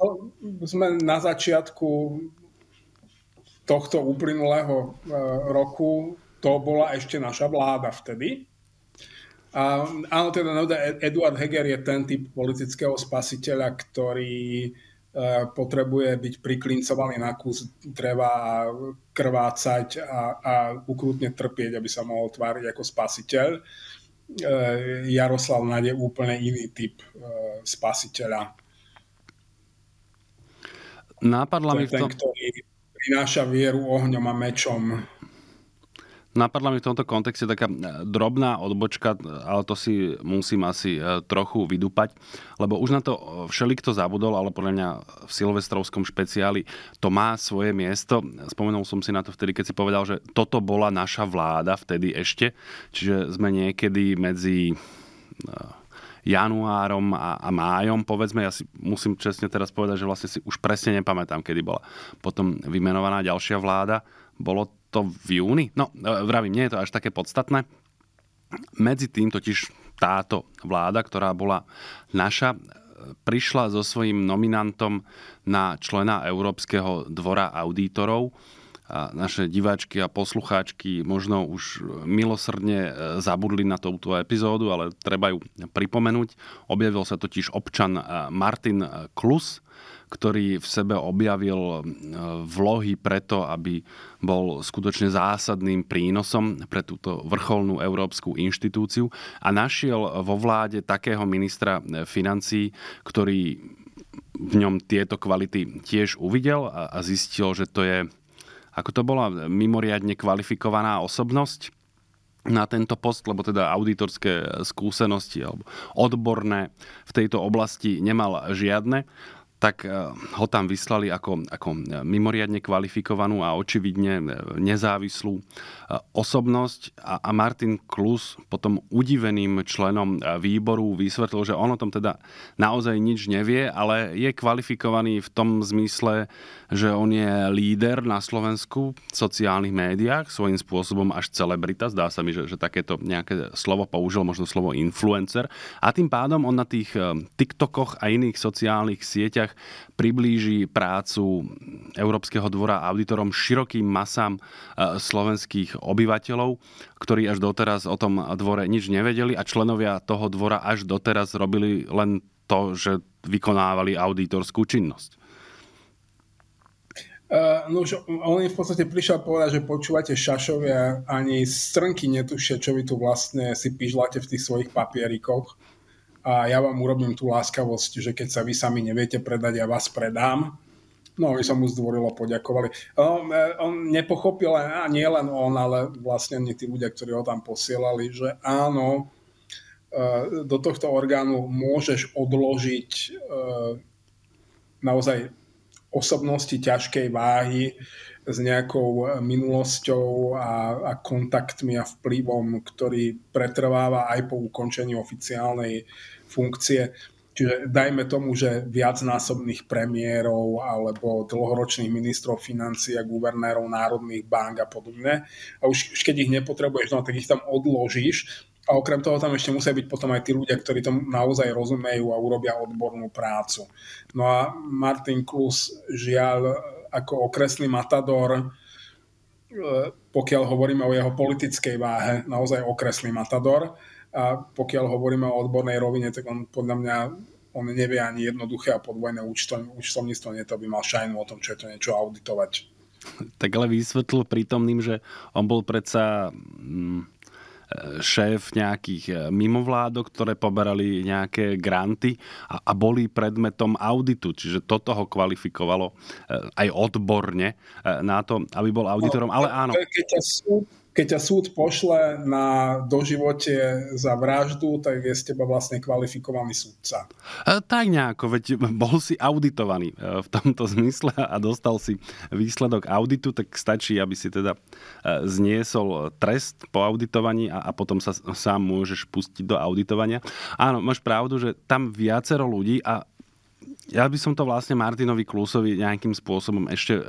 No, sme na začiatku tohto uplynulého e, roku, to bola ešte naša vláda vtedy. A, áno, teda Eduard Heger je ten typ politického spasiteľa, ktorý E, potrebuje byť priklincovaný na kus dreva a krvácať a, a ukrutne trpieť, aby sa mohol tváriť ako spasiteľ. E, Jaroslav nájde úplne iný typ e, spasiteľa. Nápadla mi v tom... Ten, ktorý prináša vieru ohňom a mečom Napadla mi v tomto kontexte taká e, drobná odbočka, ale to si musím asi e, trochu vydúpať, lebo už na to všelikto zabudol, ale podľa mňa v silvestrovskom špeciáli to má svoje miesto. Spomenul som si na to vtedy, keď si povedal, že toto bola naša vláda vtedy ešte, čiže sme niekedy medzi e, januárom a, a májom, povedzme, ja si musím čestne teraz povedať, že vlastne si už presne nepamätám, kedy bola potom vymenovaná ďalšia vláda. Bolo to v júni. No, e, vravím, nie je to až také podstatné. Medzi tým totiž táto vláda, ktorá bola naša, e, prišla so svojím nominantom na člena Európskeho dvora auditorov. A naše diváčky a poslucháčky možno už milosrdne e, zabudli na touto epizódu, ale treba ju pripomenúť. Objavil sa totiž občan Martin Klus, ktorý v sebe objavil vlohy preto, aby bol skutočne zásadným prínosom pre túto vrcholnú európsku inštitúciu a našiel vo vláde takého ministra financí, ktorý v ňom tieto kvality tiež uvidel a zistil, že to je, ako to bola, mimoriadne kvalifikovaná osobnosť na tento post, lebo teda auditorské skúsenosti alebo odborné v tejto oblasti nemal žiadne tak eh, ho tam vyslali ako, ako mimoriadne kvalifikovanú a očividne eh, nezávislú eh, osobnosť. A, a Martin Klus potom udiveným členom výboru vysvetlil, že on o tom teda naozaj nič nevie, ale je kvalifikovaný v tom zmysle, že on je líder na Slovensku v sociálnych médiách, svojím spôsobom až celebrita, zdá sa mi, že, že takéto nejaké slovo použil, možno slovo influencer. A tým pádom on na tých TikTokoch a iných sociálnych sieťach nech priblíži prácu Európskeho dvora auditorom širokým masám e, slovenských obyvateľov, ktorí až doteraz o tom dvore nič nevedeli a členovia toho dvora až doteraz robili len to, že vykonávali auditorskú činnosť. Uh, no už on v podstate prišiel povedať, že počúvate šašovia, ani strnky netušia, čo vy tu vlastne si pižláte v tých svojich papierikoch a ja vám urobím tú láskavosť, že keď sa vy sami neviete predať, ja vás predám. No, my som mu zdvorilo poďakovali. On, on nepochopil, a nie len on, ale vlastne ani tí ľudia, ktorí ho tam posielali, že áno, e, do tohto orgánu môžeš odložiť e, naozaj osobnosti ťažkej váhy, s nejakou eh, minulosťou a, a kontaktmi a vplyvom, ktorý pretrváva aj po ukončení oficiálnej funkcie. Čiže dajme tomu, že viacnásobných premiérov alebo dlhoročných ministrov financií a guvernérov národných bank a podobne. A už, už keď ich nepotrebuješ, no tak ich tam odložíš. A okrem toho tam ešte musia byť potom aj tí ľudia, ktorí tomu naozaj rozumejú a urobia odbornú prácu. No a Martin Klus žiaľ ako okreslý matador, e, pokiaľ hovoríme o jeho politickej váhe, naozaj okreslý matador. A pokiaľ hovoríme o odbornej rovine, tak on podľa mňa on nevie ani jednoduché a podvojné účtovníctvo, nie to by mal šajnu o tom, čo je to niečo auditovať. Tak ale vysvetlil prítomným, že on bol predsa mm, šéf nejakých e, mimovládok, ktoré poberali nejaké granty a, a boli predmetom auditu. Čiže toto ho kvalifikovalo e, aj odborne e, na to, aby bol auditorom. No, ale áno. Keď ťa súd keď ťa súd pošle na doživote za vraždu, tak je z teba vlastne kvalifikovaný súdca. E, tak nejako, veď bol si auditovaný e, v tomto zmysle a dostal si výsledok auditu, tak stačí, aby si teda e, zniesol trest po auditovaní a, a potom sa sám môžeš pustiť do auditovania. Áno, máš pravdu, že tam viacero ľudí a ja by som to vlastne Martinovi Klusovi nejakým spôsobom ešte uh,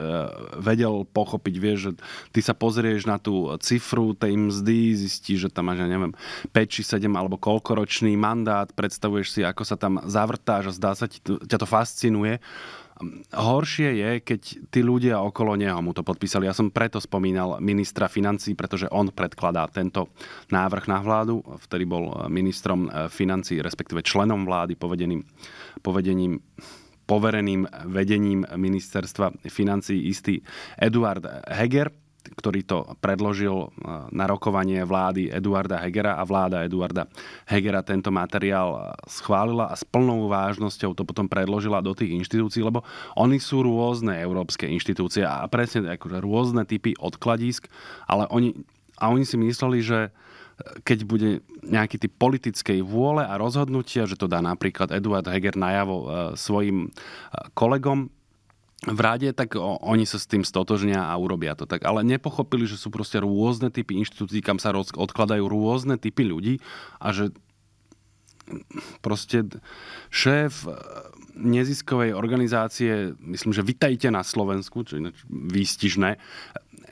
vedel pochopiť. Vieš, že ty sa pozrieš na tú cifru tej mzdy, zistíš, že tam máš, ja neviem, 5 či 7 alebo koľkoročný mandát, predstavuješ si, ako sa tam zavrtáš a zdá sa ti, ťa to fascinuje. Horšie je, keď tí ľudia okolo neho mu to podpísali. Ja som preto spomínal ministra financí, pretože on predkladá tento návrh na vládu, vtedy bol ministrom financí, respektíve členom vlády povedeným, povedením povereným vedením ministerstva financí istý Eduard Heger ktorý to predložil e, na rokovanie vlády Eduarda Hegera a vláda Eduarda Hegera tento materiál schválila a s plnou vážnosťou to potom predložila do tých inštitúcií, lebo oni sú rôzne európske inštitúcie a presne akože rôzne typy odkladísk, ale oni, a oni si mysleli, že keď bude nejaký typ politickej vôle a rozhodnutia, že to dá napríklad Eduard Heger najavo e, svojim e, kolegom, v rade, tak oni sa s tým stotožnia a urobia to tak. Ale nepochopili, že sú proste rôzne typy inštitúcií, kam sa odkladajú rôzne typy ľudí a že proste šéf neziskovej organizácie, myslím, že Vitajte na Slovensku, čo je výstižné,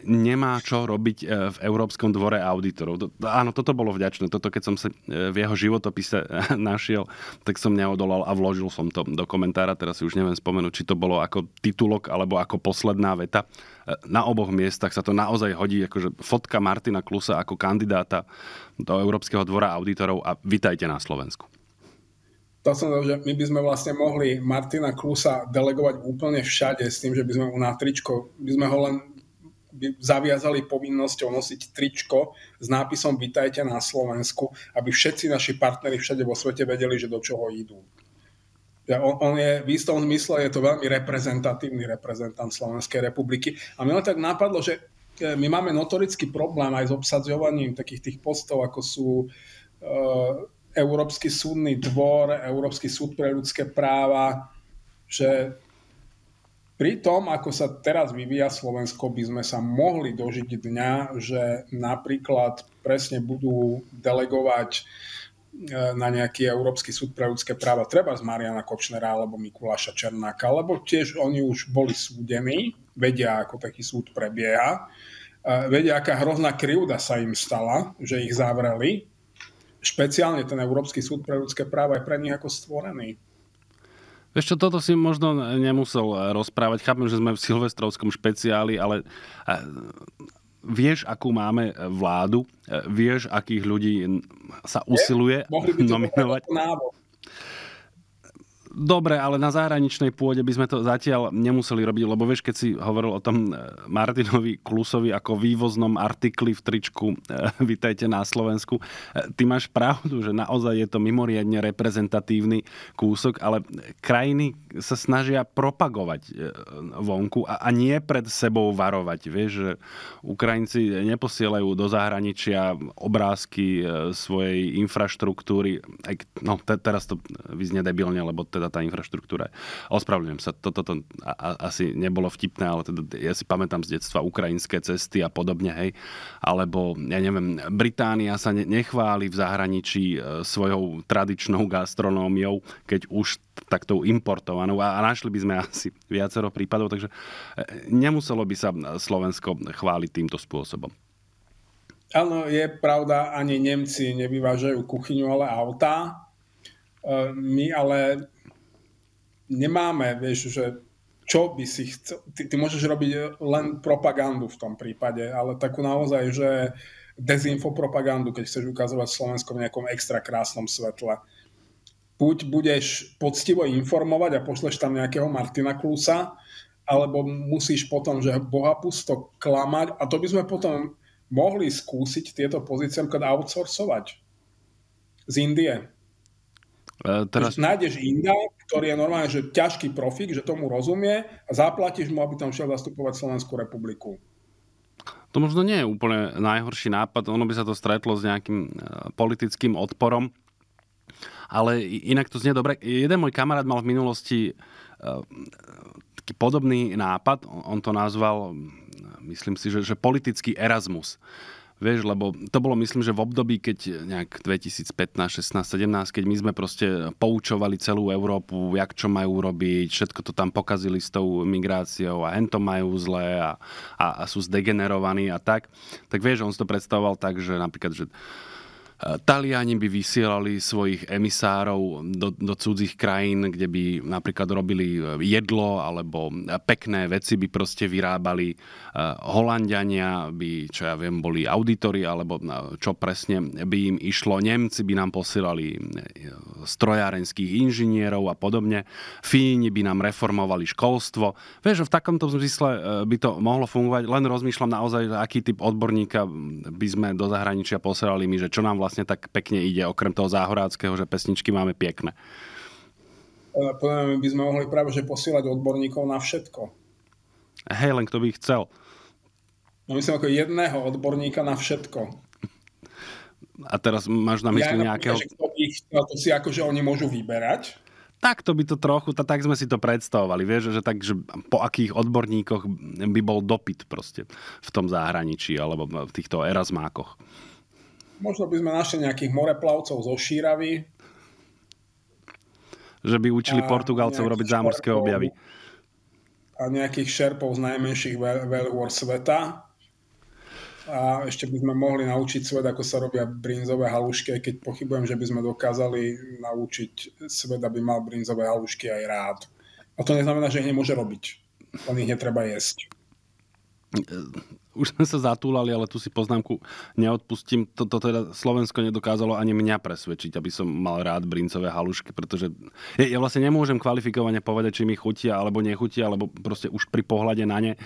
nemá čo robiť e, v Európskom dvore auditorov. Áno, toto bolo vďačné. Toto, keď som sa e, v jeho životopise našiel, tak som neodolal a vložil som to do komentára. Teraz si už neviem spomenúť, či to bolo ako titulok alebo ako posledná veta. E, na oboch miestach sa to naozaj hodí, akože fotka Martina Klusa ako kandidáta do Európskeho dvora auditorov a vitajte na Slovensku. to som že my by sme vlastne mohli Martina Klusa delegovať úplne všade s tým, že by sme mu na tričko, by sme ho len zaviazali povinnosťou nosiť tričko s nápisom Vítajte na Slovensku, aby všetci naši partneri všade vo svete vedeli, že do čoho idú. On, on je, v istom zmysle je to veľmi reprezentatívny reprezentant Slovenskej republiky. A mňa tak napadlo, že e, my máme notorický problém aj s obsadzovaním takých tých postov, ako sú uh, Európsky súdny dvor, Európsky súd pre ľudské práva, že pri tom, ako sa teraz vyvíja Slovensko, by sme sa mohli dožiť dňa, že napríklad presne budú delegovať e, na nejaký Európsky súd pre ľudské práva treba z Mariana Kočnera alebo Mikuláša Černáka, lebo tiež oni už boli súdení, vedia, ako taký súd prebieha, e, vedia, aká hrozná krivda sa im stala, že ich zavreli, špeciálne ten Európsky súd pre ľudské práva je pre nich ako stvorený. Vieš čo, toto si možno nemusel rozprávať. Chápem, že sme v silvestrovskom špeciáli, ale vieš, akú máme vládu, vieš, akých ľudí sa usiluje je? nominovať. Návod. Dobre, ale na zahraničnej pôde by sme to zatiaľ nemuseli robiť, lebo vieš, keď si hovoril o tom e, Martinovi Klusovi ako vývoznom artikli v tričku e, Vítajte na Slovensku, e, ty máš pravdu, že naozaj je to mimoriadne reprezentatívny kúsok, ale krajiny sa snažia propagovať vonku a, a nie pred sebou varovať. Vieš, že Ukrajinci neposielajú do zahraničia obrázky svojej infraštruktúry. No, te, teraz to vyznie debilne, lebo teda tá infraštruktúra. Ospravedlňujem sa, toto to, to, asi nebolo vtipné, ale teda ja si pamätám z detstva ukrajinské cesty a podobne, hej. Alebo, ja neviem, Británia sa ne, nechváli v zahraničí e, svojou tradičnou gastronómiou, keď už taktou importovanou a, a našli by sme asi viacero prípadov, takže e, nemuselo by sa Slovensko chváliť týmto spôsobom. Áno, je pravda, ani Nemci nevyvážajú kuchyňu, ale autá. E, my ale nemáme, vieš, že čo by si chcel, ty, ty môžeš robiť len propagandu v tom prípade, ale takú naozaj, že dezinfopropagandu, keď chceš ukazovať Slovensko v nejakom extra krásnom svetle. Buď budeš poctivo informovať a pošleš tam nejakého Martina Klusa, alebo musíš potom, že boha pusto klamať a to by sme potom mohli skúsiť tieto pozície outsourcovať z Indie. Uh, teraz... nájdeš Inda, ktorý je normálne, že ťažký profik, že tomu rozumie a zaplatíš mu, aby tam šiel zastupovať Slovenskú republiku. To možno nie je úplne najhorší nápad, ono by sa to stretlo s nejakým uh, politickým odporom, ale inak to znie dobre. Jeden môj kamarát mal v minulosti uh, taký podobný nápad, on to nazval, myslím si, že, že politický Erasmus Vieš, lebo to bolo myslím, že v období, keď nejak 2015, 16, 17, keď my sme proste poučovali celú Európu, jak čo majú robiť, všetko to tam pokazili s tou migráciou a hen to majú zlé a, a, a sú zdegenerovaní a tak. Tak vieš, on si to predstavoval tak, že napríklad, že Taliani by vysielali svojich emisárov do, do cudzích krajín, kde by napríklad robili jedlo alebo pekné veci by proste vyrábali. Holandiania by, čo ja viem, boli auditori alebo čo presne by im išlo. Nemci by nám posielali strojárenských inžinierov a podobne. Fíni by nám reformovali školstvo. Vieš, v takomto zmysle e, by to mohlo fungovať. Len rozmýšľam naozaj, aký typ odborníka by sme do zahraničia posielali my, že čo nám vlastne vlastne tak pekne ide, okrem toho záhoráckého, že pesničky máme pekné? Podľa by sme mohli práve že posielať odborníkov na všetko. Hej, len kto by chcel. No myslím ako jedného odborníka na všetko. A teraz máš na mysli ja, nejakého... Že kto by chcel, to si akože oni môžu vyberať. Tak to by to trochu, tak sme si to predstavovali, vieš, že tak, že po akých odborníkoch by bol dopyt proste v tom zahraničí alebo v týchto erasmákoch. Možno by sme našli nejakých moreplavcov zo Šíravy. Že by učili Portugalcov robiť zámorské šerpov, objavy. A nejakých šerpov z najmenších veľhôr sveta. A ešte by sme mohli naučiť svet, ako sa robia brinzové halušky, keď pochybujem, že by sme dokázali naučiť svet, aby mal brinzové halušky aj rád. A to neznamená, že ich nemôže robiť. On ich netreba jesť už sme sa zatúlali, ale tu si poznámku neodpustím. Toto teda Slovensko nedokázalo ani mňa presvedčiť, aby som mal rád brincové halušky, pretože ja, ja vlastne nemôžem kvalifikovane povedať, či mi chutia alebo nechutia, alebo proste už pri pohľade na ne e,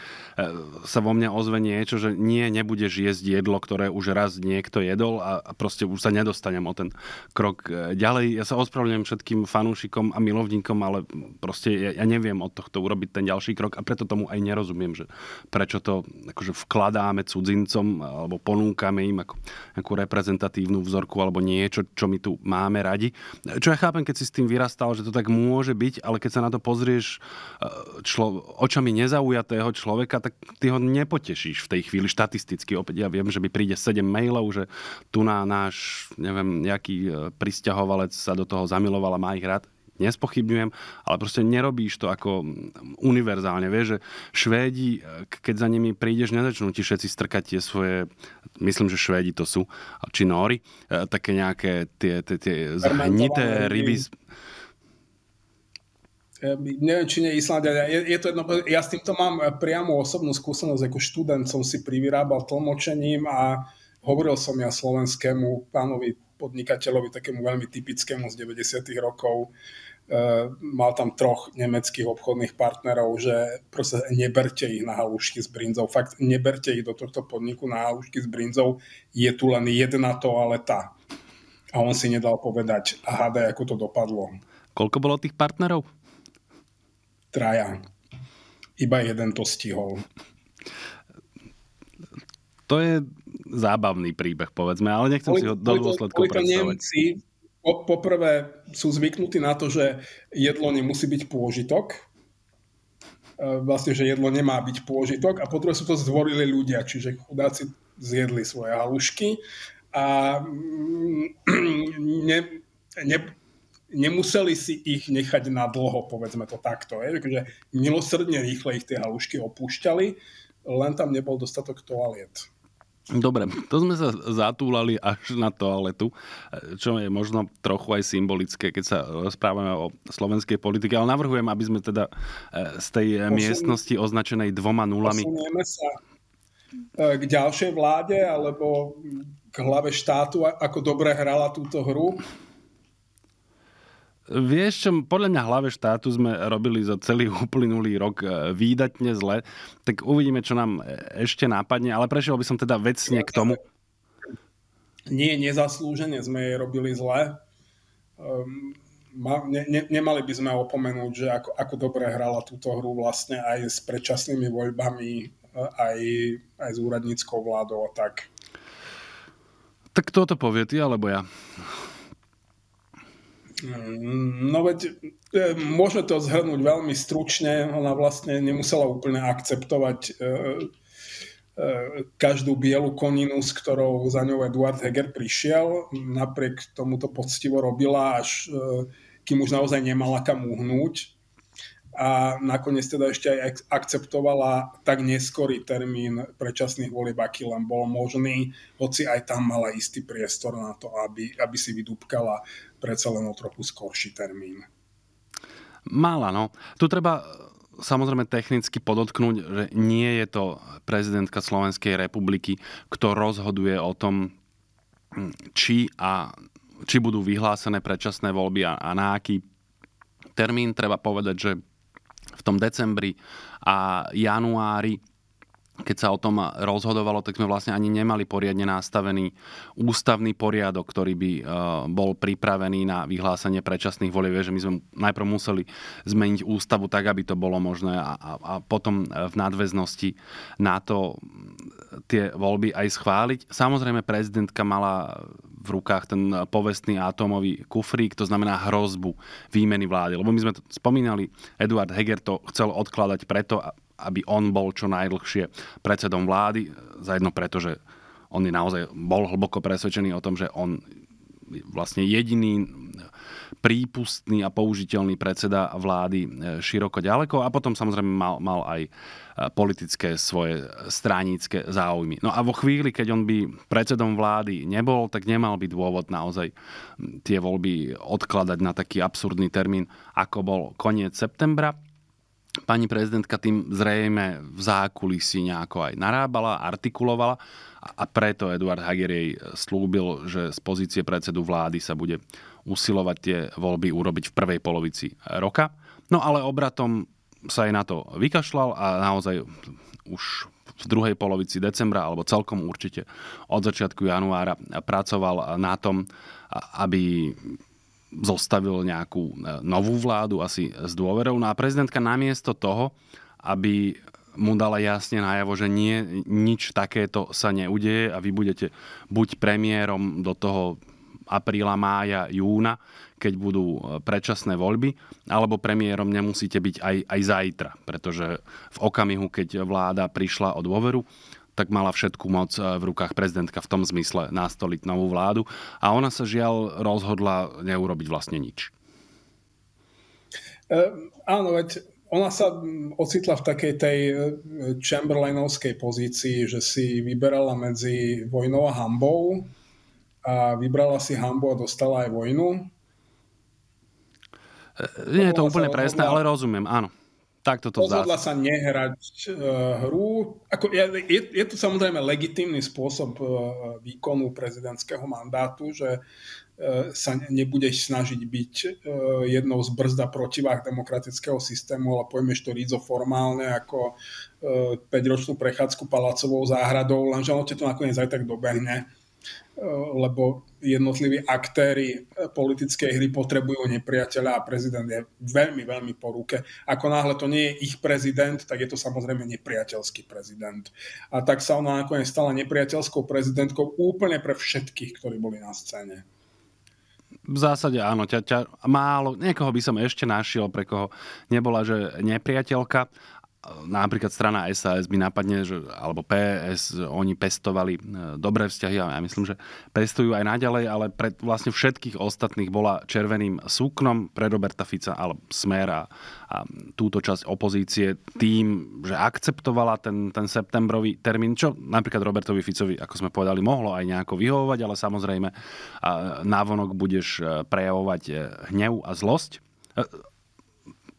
sa vo mne ozve niečo, že nie, nebudeš jesť jedlo, ktoré už raz niekto jedol a, a proste už sa nedostanem o ten krok e, ďalej. Ja sa ospravedlňujem všetkým fanúšikom a milovníkom, ale proste ja, ja neviem od tohto urobiť ten ďalší krok a preto tomu aj nerozumiem, že prečo to akože v vkladáme cudzincom alebo ponúkame im ako nejakú reprezentatívnu vzorku alebo niečo, čo my tu máme radi. Čo ja chápem, keď si s tým vyrastal, že to tak môže byť, ale keď sa na to pozrieš e, člo, očami nezaujatého človeka, tak ty ho nepotešíš v tej chvíli štatisticky. Opäť ja viem, že by príde 7 mailov, že tu na náš, neviem, nejaký e, pristahovalec sa do toho zamiloval a má ich rád nespochybňujem, ale proste nerobíš to ako univerzálne. Vieš, že Švédi, keď za nimi prídeš, nezačnú ti všetci strkať tie zsvoje, myslím, že Švédi to sú, či Nóri, e, také nejaké tie, tie, tie zhnité ryby. Neviem, či nie Islandia. Je, je to jedno, ja s týmto mám priamu osobnú skúsenosť. Ako študent som si privyrábal tlmočením a hovoril som ja slovenskému pánovi podnikateľovi, takému veľmi typickému z 90. rokov, Uh, mal tam troch nemeckých obchodných partnerov, že proste neberte ich na halušky s brinzou. Fakt, neberte ich do tohto podniku na halušky s brinzou. Je tu len jedna toaleta. A on si nedal povedať, a hádaj, ako to dopadlo. Koľko bolo tých partnerov? Traja. Iba jeden to stihol. To je zábavný príbeh, povedzme, ale nechcem boli, si ho do dôsledkov predstavovať. Nemci, po, poprvé sú zvyknutí na to, že jedlo nemusí byť pôžitok, e, vlastne, že jedlo nemá byť pôžitok a po druhé sú to zdvorili ľudia, čiže chudáci zjedli svoje halušky a mm, ne, ne, nemuseli si ich nechať na dlho, povedzme to takto. Je. Takže milosrdne rýchle ich tie halušky opúšťali, len tam nebol dostatok toaliet. Dobre, to sme sa zatúlali až na toaletu, čo je možno trochu aj symbolické, keď sa rozprávame o slovenskej politike, ale navrhujem, aby sme teda e, z tej Posun... miestnosti označenej dvoma nulami... Posunieme sa e, k ďalšej vláde alebo k hlave štátu, ako dobre hrala túto hru. Vieš čo, podľa mňa hlave štátu sme robili za celý uplynulý rok e, výdatne zle, tak uvidíme, čo nám e, ešte nápadne, ale prešiel by som teda vecne k tomu. Nie, nezaslúžene sme jej robili zle. Um, ne, ne, nemali by sme opomenúť, že ako, ako dobre hrala túto hru vlastne aj s predčasnými voľbami, e, aj, aj s úradníckou vládou a tak. Tak kto to povie, ty alebo ja? No veď e, môžeme to zhrnúť veľmi stručne. Ona vlastne nemusela úplne akceptovať e, e, každú bielu koninu, s ktorou za ňou Eduard Heger prišiel. Napriek tomu to poctivo robila, až kým už naozaj nemala kam uhnúť a nakoniec teda ešte aj akceptovala tak neskorý termín predčasných volieb, aký len bol možný, hoci aj tam mala istý priestor na to, aby, aby si vydúbkala predsa len o trochu skorší termín. Mala, no. Tu treba samozrejme technicky podotknúť, že nie je to prezidentka Slovenskej republiky, kto rozhoduje o tom, či a či budú vyhlásené predčasné voľby a, a na aký termín. Treba povedať, že v tom decembri a januári keď sa o tom rozhodovalo, tak sme vlastne ani nemali poriadne nastavený ústavný poriadok, ktorý by uh, bol pripravený na vyhlásenie predčasných volieb. Že my sme najprv museli zmeniť ústavu tak, aby to bolo možné a, a, a potom v nadväznosti na to tie voľby aj schváliť. Samozrejme, prezidentka mala v rukách ten povestný atómový kufrík, to znamená hrozbu výmeny vlády. Lebo my sme to spomínali, Eduard Heger to chcel odkladať preto, aby on bol čo najdlhšie predsedom vlády, zajedno preto, že on je naozaj bol hlboko presvedčený o tom, že on vlastne jediný prípustný a použiteľný predseda vlády široko ďaleko a potom samozrejme mal, mal aj politické svoje stránické záujmy. No a vo chvíli, keď on by predsedom vlády nebol, tak nemal by dôvod naozaj tie voľby odkladať na taký absurdný termín, ako bol koniec septembra. Pani prezidentka tým zrejme v zákulisí nejako aj narábala, artikulovala a preto Eduard Hager jej slúbil, že z pozície predsedu vlády sa bude usilovať tie voľby urobiť v prvej polovici roka. No ale obratom sa aj na to vykašľal a naozaj už v druhej polovici decembra alebo celkom určite od začiatku januára pracoval na tom, aby zostavil nejakú novú vládu asi s dôverou. No a prezidentka namiesto toho, aby mu dala jasne najavo, že nie, nič takéto sa neudeje a vy budete buď premiérom do toho apríla, mája, júna, keď budú predčasné voľby, alebo premiérom nemusíte byť aj, aj zajtra, pretože v okamihu, keď vláda prišla o dôveru, tak mala všetku moc v rukách prezidentka v tom zmysle nastoliť novú vládu a ona sa žiaľ rozhodla neurobiť vlastne nič. E, áno, veď ona sa ocitla v takej tej e, Chamberlainovskej pozícii, že si vyberala medzi vojnou a hambou a vybrala si hambu a dostala aj vojnu. Nie je to úplne presné, ale rozumiem, áno. Takto to Rozhodla sa nehrať uh, hru. Ako, je, je to samozrejme legitímny spôsob uh, výkonu prezidentského mandátu, že sa nebudeš snažiť byť jednou z brzda protivách demokratického systému, ale pojmeš to rídzo formálne ako 5-ročnú prechádzku palacovou záhradou, lenže ono to nakoniec aj tak dobehne lebo jednotliví aktéry politickej hry potrebujú nepriateľa a prezident je veľmi, veľmi po ruke. Ako náhle to nie je ich prezident, tak je to samozrejme nepriateľský prezident. A tak sa ona nakoniec stala nepriateľskou prezidentkou úplne pre všetkých, ktorí boli na scéne. V zásade áno, ťa, ťa, málo, niekoho by som ešte našiel, pre koho nebola, že nepriateľka, napríklad strana SAS by napadne, že, alebo PS, oni pestovali e, dobré vzťahy a ja myslím, že pestujú aj naďalej, ale pre vlastne všetkých ostatných bola červeným súknom pre Roberta Fica alebo Smer a, a túto časť opozície tým, že akceptovala ten, ten septembrový termín, čo napríklad Robertovi Ficovi, ako sme povedali, mohlo aj nejako vyhovovať, ale samozrejme návonok budeš e, prejavovať e, hnev a zlosť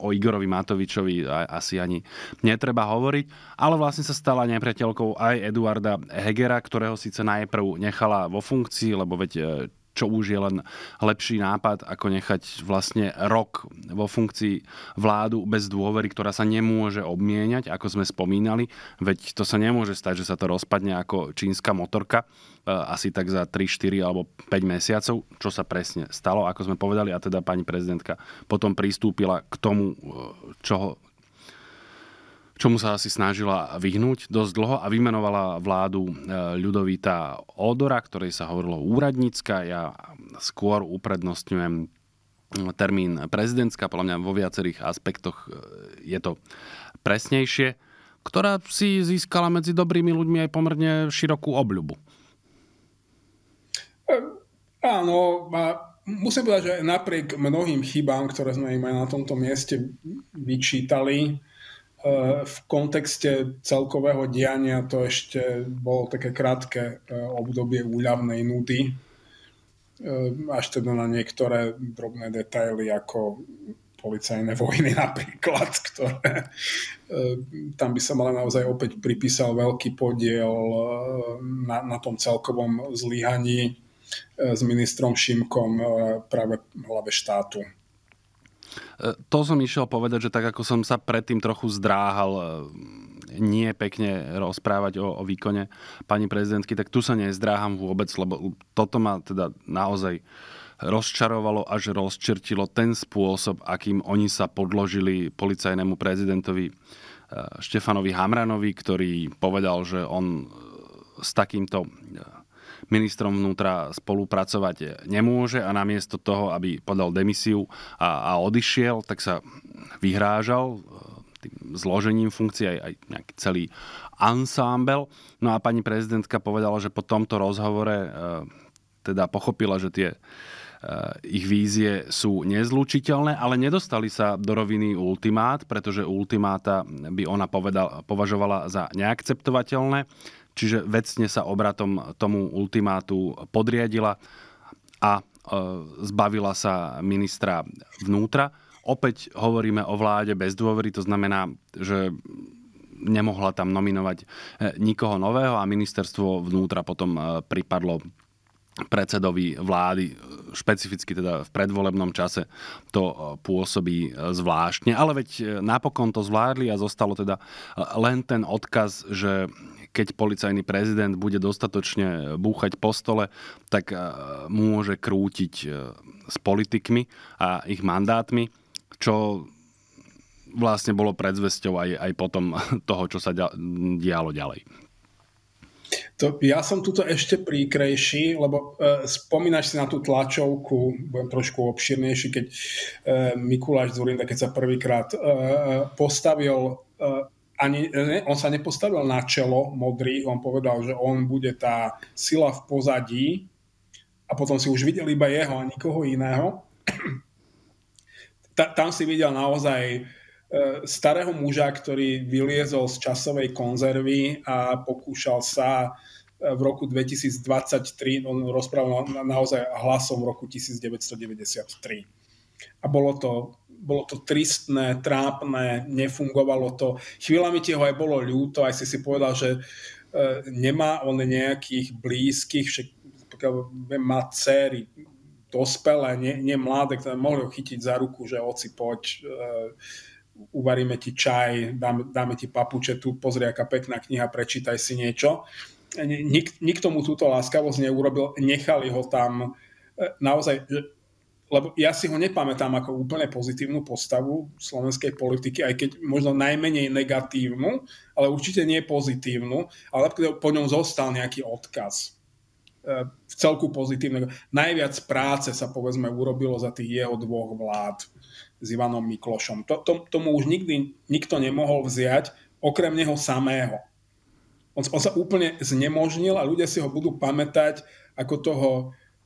o Igorovi Matovičovi asi ani netreba hovoriť, ale vlastne sa stala nepriateľkou aj Eduarda Hegera, ktorého síce najprv nechala vo funkcii, lebo veď e, čo už je len lepší nápad, ako nechať vlastne rok vo funkcii vládu bez dôvery, ktorá sa nemôže obmieniať, ako sme spomínali. Veď to sa nemôže stať, že sa to rozpadne ako čínska motorka e, asi tak za 3, 4 alebo 5 mesiacov, čo sa presne stalo, ako sme povedali, a teda pani prezidentka potom pristúpila k tomu, e, čoho čomu sa asi snažila vyhnúť dosť dlho a vymenovala vládu e, Ľudovita Odora, ktorej sa hovorilo úradnícka. Ja skôr uprednostňujem termín prezidentská, podľa mňa vo viacerých aspektoch e, je to presnejšie, ktorá si získala medzi dobrými ľuďmi aj pomerne širokú obľubu. E, áno, a musím povedať, že napriek mnohým chybám, ktoré sme im aj na tomto mieste vyčítali, v kontexte celkového diania to ešte bolo také krátke e, obdobie úľavnej nudy, e, až teda na niektoré drobné detaily ako policajné vojny napríklad, ktoré tam by som ale naozaj opäť pripísal veľký podiel na, na tom celkovom zlyhaní s ministrom Šimkom práve hlave štátu. E, to som išiel povedať, že tak ako som sa predtým trochu zdráhal e, nie pekne rozprávať o, o výkone pani prezidentky, tak tu sa nezdráham vôbec, lebo toto ma teda naozaj rozčarovalo až rozčertilo ten spôsob, akým oni sa podložili policajnému prezidentovi e, Štefanovi Hamranovi, ktorý povedal, že on s takýmto ministrom vnútra spolupracovať nemôže a namiesto toho, aby podal demisiu a, a odišiel, tak sa vyhrážal e, tým zložením funkcií aj, aj nejaký celý ansámbel. No a pani prezidentka povedala, že po tomto rozhovore e, teda pochopila, že tie e, ich vízie sú nezlučiteľné, ale nedostali sa do roviny ultimát, pretože ultimáta by ona povedal, považovala za neakceptovateľné. Čiže vecne sa obratom tomu ultimátu podriadila a e, zbavila sa ministra vnútra. opäť hovoríme o vláde bez dôvery, to znamená, že nemohla tam nominovať nikoho nového a ministerstvo vnútra potom pripadlo predsedovi vlády, špecificky teda v predvolebnom čase, to e, pôsobí e, zvláštne. Ale veď e, napokon to zvládli a zostalo teda len ten odkaz, že keď policajný prezident bude dostatočne búchať po stole, tak môže krútiť s politikmi a ich mandátmi, čo vlastne bolo predzvesťou aj, aj potom toho, čo sa dialo ďalej. To, ja som tuto ešte príkrejší, lebo e, spomínaš si na tú tlačovku, budem trošku obširnejší, keď e, Mikuláš Zurinda, keď sa prvýkrát e, postavil, e, ani, ne, on sa nepostavil na čelo modrých, on povedal, že on bude tá sila v pozadí a potom si už videl iba jeho a nikoho iného. Ta, tam si videl naozaj E, starého muža, ktorý vyliezol z časovej konzervy a pokúšal sa e, v roku 2023, on rozprával naozaj hlasom v roku 1993. A bolo to, bolo to tristné, trápne, nefungovalo to. Chvíľami ti ho aj bolo ľúto, aj si si povedal, že e, nemá on nejakých blízkych, však má dcery, dospelé, nie, nie mladé, ktoré mohli ho chytiť za ruku, že oci poď, uvaríme ti čaj, dáme, dáme ti papučetu, pozri, aká pekná kniha, prečítaj si niečo. Nik, nikto mu túto láskavosť neurobil, nechali ho tam e, naozaj, lebo ja si ho nepamätám ako úplne pozitívnu postavu slovenskej politiky, aj keď možno najmenej negatívnu, ale určite nie pozitívnu, ale po ňom zostal nejaký odkaz e, v celku pozitívne. Najviac práce sa povedzme urobilo za tých jeho dvoch vlád s Ivanom Miklošom. To, to, tomu už nikdy nikto nemohol vziať, okrem neho samého. On, on sa úplne znemožnil a ľudia si ho budú pamätať ako toho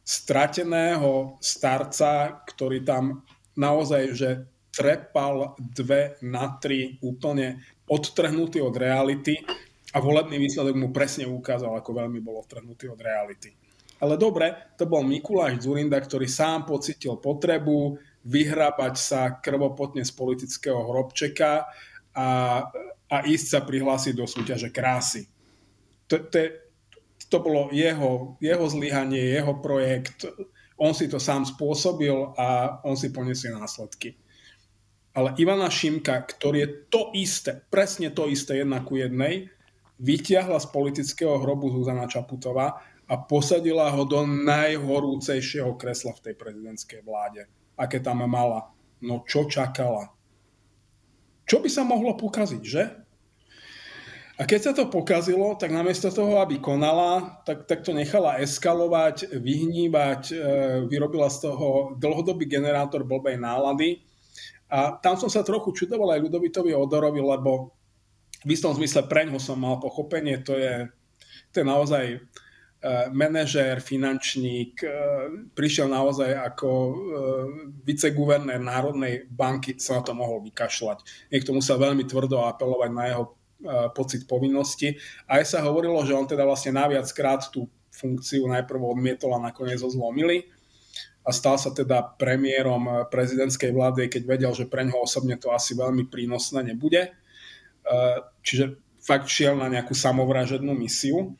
strateného starca, ktorý tam naozaj, že trepal dve na tri úplne odtrhnutý od reality a volebný výsledok mu presne ukázal, ako veľmi bol odtrhnutý od reality. Ale dobre, to bol Mikuláš Zurinda, ktorý sám pocitil potrebu vyhrábať sa krvopotne z politického hrobčeka a, a ísť sa prihlásiť do súťaže krásy. To, to, to bolo jeho, jeho zlyhanie, jeho projekt. On si to sám spôsobil a on si poniesie následky. Ale Ivana Šimka, ktorý je to isté, presne to isté jedna ku jednej, vytiahla z politického hrobu Zuzana Čaputová a posadila ho do najhorúcejšieho kresla v tej prezidentskej vláde aké tam mala. No čo čakala? Čo by sa mohlo pokaziť, že? A keď sa to pokazilo, tak namiesto toho, aby konala, tak, tak to nechala eskalovať, vyhnívať, e, vyrobila z toho dlhodobý generátor blbej nálady. A tam som sa trochu čudoval aj Ľudovitovi Odorovi, lebo v istom zmysle preňho som mal pochopenie, to je, to je naozaj Eh, manažér, finančník, eh, prišiel naozaj ako viceguvernér Národnej banky, sa na to mohol vykašľať. Niekto musel veľmi tvrdo apelovať na jeho pocit povinnosti. Aj sa hovorilo, že on teda vlastne naviackrát tú funkciu najprv odmietol a nakoniec ho zlomili a stal sa teda premiérom prezidentskej vlády, keď vedel, že pre ňoho osobne to asi veľmi prínosné nebude. Čiže fakt šiel na nejakú samovražednú misiu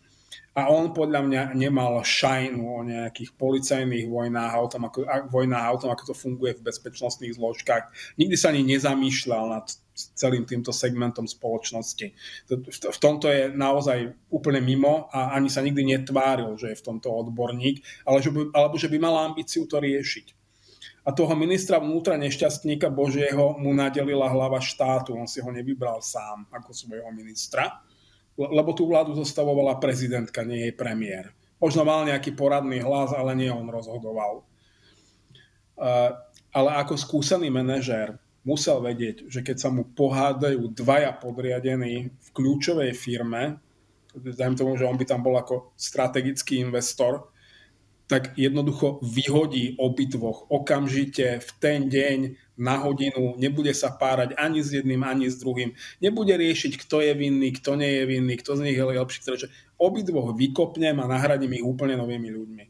a on podľa mňa nemal šajnu o nejakých policajných vojnách o tom, ako, vojnách o tom, ako to funguje v bezpečnostných zložkách. Nikdy sa ani nezamýšľal nad celým týmto segmentom spoločnosti. V tomto je naozaj úplne mimo a ani sa nikdy netváril, že je v tomto odborník, ale že by, alebo že by mal ambíciu to riešiť. A toho ministra vnútra nešťastníka Božieho mu nadelila hlava štátu, on si ho nevybral sám ako svojho ministra lebo tú vládu zostavovala prezidentka, nie jej premiér. Možno mal nejaký poradný hlas, ale nie on rozhodoval. Ale ako skúsený manažér musel vedieť, že keď sa mu pohádajú dvaja podriadení v kľúčovej firme, dajme tomu, že on by tam bol ako strategický investor, tak jednoducho vyhodí obidvoch okamžite v ten deň na hodinu, nebude sa párať ani s jedným, ani s druhým, nebude riešiť, kto je vinný, kto nie je vinný, kto z nich je lepší, že obidvoch vykopnem a nahradím ich úplne novými ľuďmi.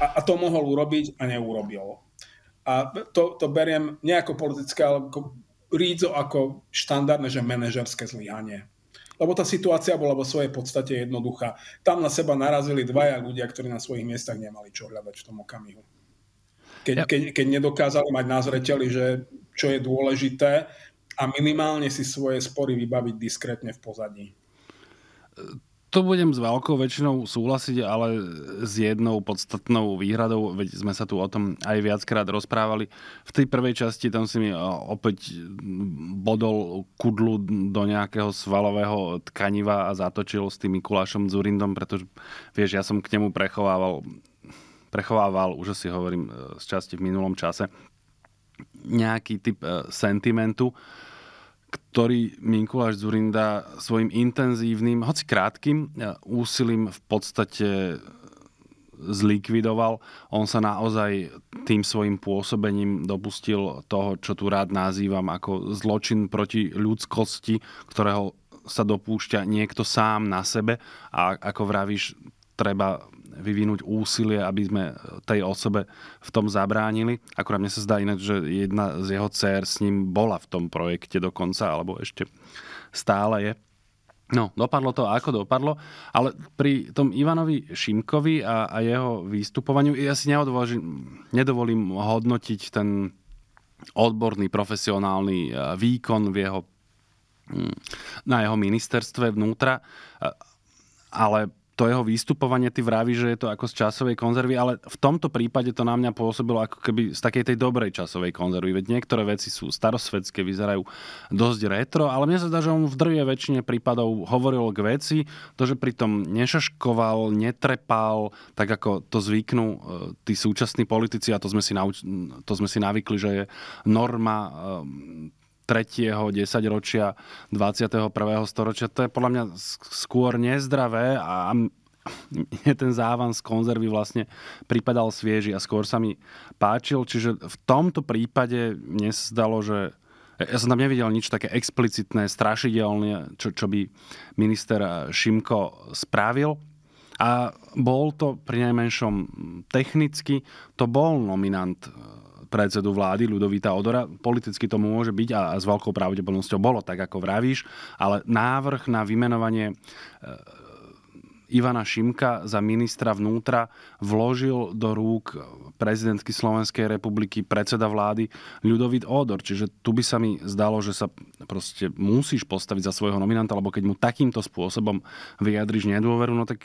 A, a to mohol urobiť a neurobil. A to, to beriem nie ako politické, ale ako rídzo ako štandardné, že manažerské zlyhanie. Lebo tá situácia bola vo svojej podstate jednoduchá. Tam na seba narazili dvaja ľudia, ktorí na svojich miestach nemali čo hľadať v tom okamihu. Keď, ja. keď, keď nedokázali mať na zreteli, že čo je dôležité a minimálne si svoje spory vybaviť diskrétne v pozadí to budem s veľkou väčšinou súhlasiť, ale s jednou podstatnou výhradou, veď sme sa tu o tom aj viackrát rozprávali. V tej prvej časti tam si mi opäť bodol kudlu do nejakého svalového tkaniva a zatočil s tým Mikulášom Zurindom, pretože vieš, ja som k nemu prechovával, prechovával, už si hovorím e, z časti v minulom čase, nejaký typ e, sentimentu ktorý Mikuláš Zurinda svojim intenzívnym, hoci krátkým e, úsilím v podstate zlikvidoval. On sa naozaj tým svojim pôsobením dopustil toho, čo tu rád nazývam ako zločin proti ľudskosti, ktorého sa dopúšťa niekto sám na sebe a ako vravíš, treba vyvinúť úsilie, aby sme tej osobe v tom zabránili. Akurát mne sa zdá inak, že jedna z jeho dcer s ním bola v tom projekte dokonca, alebo ešte stále je. No, dopadlo to ako dopadlo, ale pri tom Ivanovi Šimkovi a, a jeho výstupovaniu ja si nedovolím hodnotiť ten odborný, profesionálny e, výkon v jeho, hm, na jeho ministerstve vnútra, e, ale to jeho vystupovanie, ty vraví, že je to ako z časovej konzervy, ale v tomto prípade to na mňa pôsobilo ako keby z takej tej dobrej časovej konzervy. Veď niektoré veci sú starosvedské, vyzerajú dosť retro, ale mne sa zdá, že on v drvie väčšine prípadov hovoril k veci, to, že pritom nešaškoval, netrepal, tak ako to zvyknú e, tí súčasní politici, a to sme si, nauč- to sme si navykli, že je norma e, tretieho desaťročia 21. storočia. To je podľa mňa skôr nezdravé a mne ten závan z konzervy vlastne pripadal svieži a skôr sa mi páčil. Čiže v tomto prípade mne zdalo, že ja som tam nevidel nič také explicitné, strašidelné, čo, čo by minister Šimko spravil. A bol to pri najmenšom technicky, to bol nominant predsedu vlády Ľudovita Odora. Politicky to môže byť a, s veľkou pravdepodobnosťou bolo tak, ako vravíš, ale návrh na vymenovanie e, Ivana Šimka za ministra vnútra vložil do rúk prezidentky Slovenskej republiky predseda vlády Ľudovit Odor. Čiže tu by sa mi zdalo, že sa proste musíš postaviť za svojho nominanta, lebo keď mu takýmto spôsobom vyjadriš nedôveru, no tak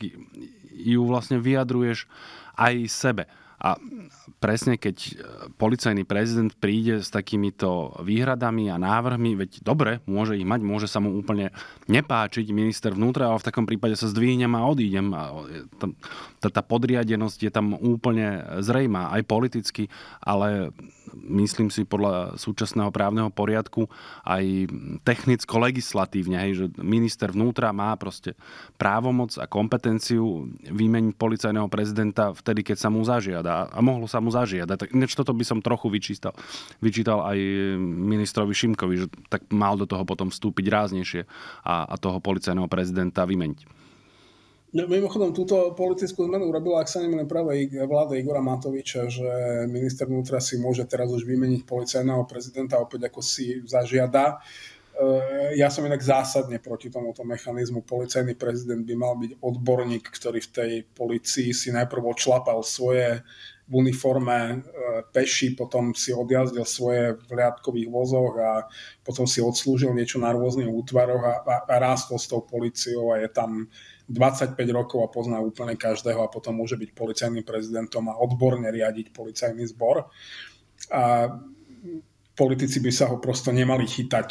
ju vlastne vyjadruješ aj sebe. A presne keď e, policajný prezident príde s takýmito výhradami a návrhmi, veď dobre, môže ich mať, môže sa mu úplne nepáčiť minister vnútra, ale v takom prípade sa zdvihnem a odídem. A tá, tá podriadenosť je tam úplne zrejmá, aj politicky, ale myslím si podľa súčasného právneho poriadku aj technicko-legislatívne, hej, že minister vnútra má proste právomoc a kompetenciu vymeniť policajného prezidenta vtedy, keď sa mu zažiada. A mohlo sa mu zažiadať. Tak ináč toto by som trochu vyčítal, vyčítal aj ministrovi Šimkovi, že tak mal do toho potom vstúpiť ráznejšie a, a toho policajného prezidenta vymeniť. No, mimochodom, túto politickú zmenu urobila, ak sa nemýlim, práve vláda Igora Matoviča, že minister vnútra si môže teraz už vymeniť policajného prezidenta opäť ako si zažiada. E, ja som inak zásadne proti tomuto mechanizmu. Policajný prezident by mal byť odborník, ktorý v tej policii si najprv odšlapal svoje v uniforme e, peši, potom si odjazdil svoje v liadkových vozoch a potom si odslúžil niečo na rôznych útvaroch a, a, a rástol s tou policiou a je tam 25 rokov a pozná úplne každého a potom môže byť policajným prezidentom a odborne riadiť policajný zbor. A politici by sa ho prosto nemali chytať.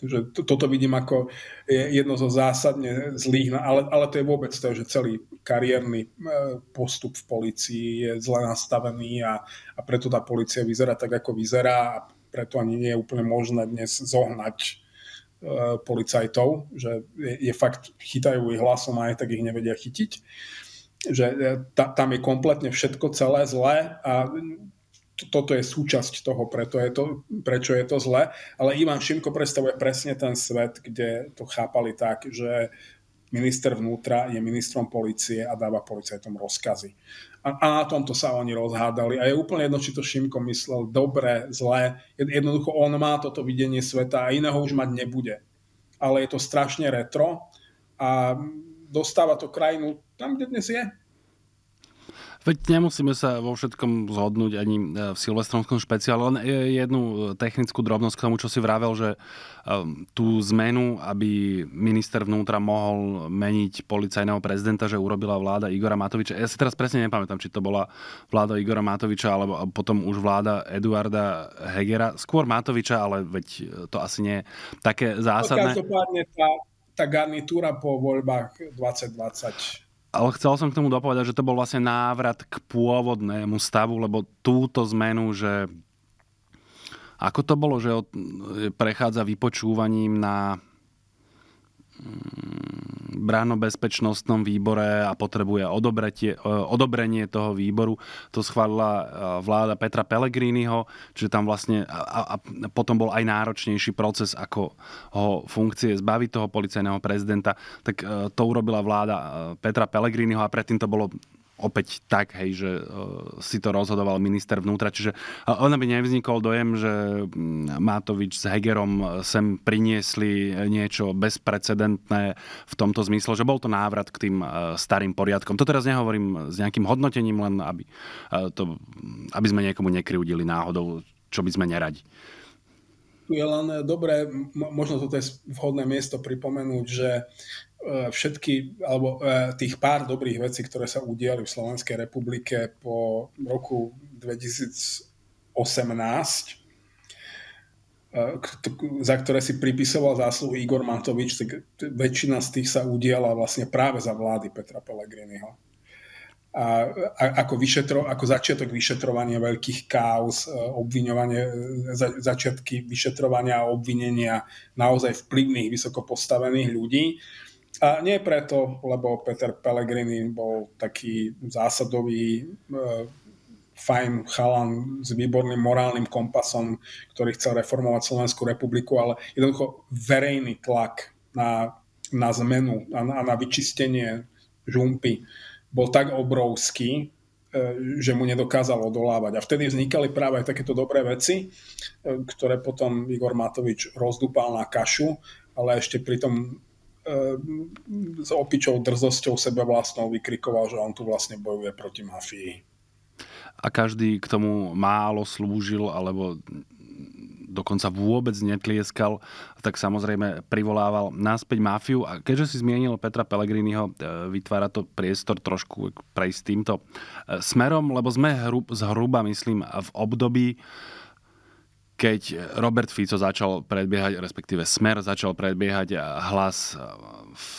Že toto vidím ako jedno zo zásadne zlých, ale, ale to je vôbec to, že celý kariérny e, postup v policii je zle nastavený a, a preto tá policia vyzerá tak, ako vyzerá a preto ani nie je úplne možné dnes zohnať E, policajtov, že je, je fakt, chytajú ich hlasom aj tak ich nevedia chytiť. Že e, ta, tam je kompletne všetko celé zlé a toto je súčasť toho, preto je to, prečo je to zlé. Ale Ivan Šimko predstavuje presne ten svet, kde to chápali tak, že minister vnútra je ministrom policie a dáva policajtom rozkazy. A, a na tomto sa oni rozhádali. A je úplne jedno, či to Šimko myslel dobre, zle. Jednoducho on má toto videnie sveta a iného už mať nebude. Ale je to strašne retro a dostáva to krajinu tam, kde dnes je. Veď nemusíme sa vo všetkom zhodnúť ani e, v silvestronskom špeciále, len jednu e, technickú drobnosť k tomu, čo si vravel, že e, tú zmenu, aby minister vnútra mohol meniť policajného prezidenta, že urobila vláda Igora Matoviča. Ja si teraz presne nepamätám, či to bola vláda Igora Matoviča, alebo potom už vláda Eduarda Hegera. Skôr Matoviča, ale veď to asi nie je také zásadné. Každopádne tá, tá garnitúra po voľbách 2020 ale chcel som k tomu dopovedať, že to bol vlastne návrat k pôvodnému stavu, lebo túto zmenu, že ako to bolo, že prechádza vypočúvaním na bránobezpečnostnom výbore a potrebuje e, odobrenie toho výboru. To schválila e, vláda Petra Pellegriniho, čiže tam vlastne a, a potom bol aj náročnejší proces, ako ho funkcie zbaviť toho policajného prezidenta, tak e, to urobila vláda Petra Pellegriniho a predtým to bolo opäť tak, hej, že uh, si to rozhodoval minister vnútra. Čiže uh, on by nevznikol dojem, že mm, Matovič s Hegerom sem priniesli niečo bezprecedentné v tomto zmysle, že bol to návrat k tým starým poriadkom. To teraz nehovorím s nejakým hodnotením, len aby, to, aby sme niekomu nekryudili náhodou, čo by sme neradi. Je len dobré, možno toto je vhodné miesto pripomenúť, že E, všetky, alebo e, tých pár dobrých vecí, ktoré sa udiali v Slovenskej republike po roku 2018, e, za ktoré si pripisoval zásluhu Igor Matovič, tak väčšina z tých sa udiala vlastne práve za vlády Petra Pellegriniho. A, ako, vyšetro, ako začiatok vyšetrovania veľkých káuz, obviňovanie, za, začiatky vyšetrovania a obvinenia naozaj vplyvných, vysoko postavených ľudí. A nie preto, lebo Peter Pellegrini bol taký zásadový, e, fajn chalan s výborným morálnym kompasom, ktorý chcel reformovať Slovenskú republiku, ale jednoducho verejný tlak na, na zmenu a na, na vyčistenie žumpy bol tak obrovský, e, že mu nedokázal odolávať. A vtedy vznikali práve aj takéto dobré veci, e, ktoré potom Igor Matovič rozdúpal na kašu, ale ešte pritom Ehm, s opičou drzosťou sebe vlastnou vykrikoval, že on tu vlastne bojuje proti mafii. A každý k tomu málo slúžil, alebo dokonca vôbec netlieskal, tak samozrejme privolával náspäť mafiu. A keďže si zmienil Petra Pellegriniho, e, vytvára to priestor trošku prejsť týmto e, smerom, lebo sme zhruba, myslím, v období, keď Robert Fico začal predbiehať, respektíve Smer začal predbiehať hlas v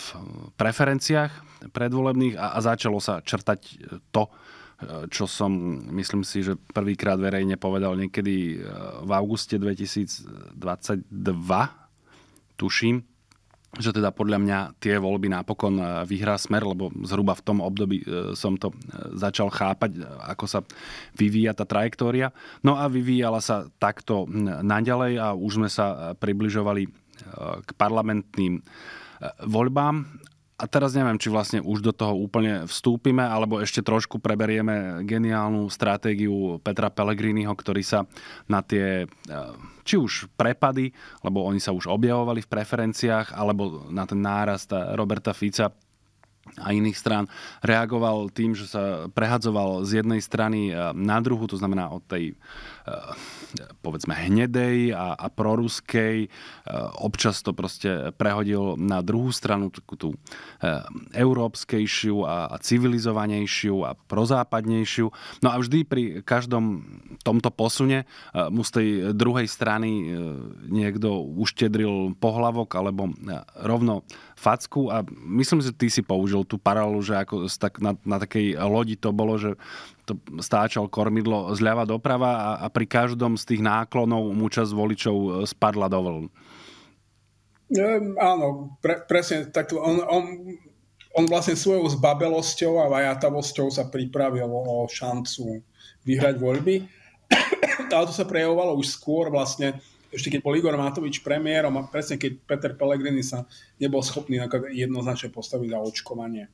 preferenciách predvolebných a, a začalo sa črtať to, čo som, myslím si, že prvýkrát verejne povedal niekedy v auguste 2022, tuším, že teda podľa mňa tie voľby napokon e, vyhrá smer, lebo zhruba v tom období e, som to e, začal chápať, ako sa vyvíja tá trajektória. No a vyvíjala sa takto naďalej a už sme sa približovali k parlamentným voľbám a teraz neviem, či vlastne už do toho úplne vstúpime, alebo ešte trošku preberieme geniálnu stratégiu Petra Pellegriniho, ktorý sa na tie eh, či už prepady, lebo oni sa už objavovali v preferenciách, alebo na ten nárast Roberta Fica a iných strán reagoval tým, že sa prehadzoval z jednej strany eh, na druhu, to znamená od tej povedzme hnedej a, a proruskej. E, občas to proste prehodil na druhú stranu, takú tú e, európskejšiu a, a civilizovanejšiu a prozápadnejšiu. No a vždy pri každom tomto posune mu z tej druhej strany niekto uštedril pohlavok alebo rovno facku a myslím, že ty si použil tú paralelu, že ako tak na, na takej lodi to bolo, že to stáčal kormidlo zľava doprava a, a pri každom z tých náklonov mu časť voličov e, spadla do vln. E, áno, pre, presne takto. On, on, on vlastne svojou zbabelosťou a vajatavosťou sa pripravil o šancu vyhrať voľby. Ale to sa prejavovalo už skôr vlastne ešte keď bol Igor Matovič premiérom a presne keď Peter Pellegrini sa nebol schopný jednoznačne postaviť za očkovanie.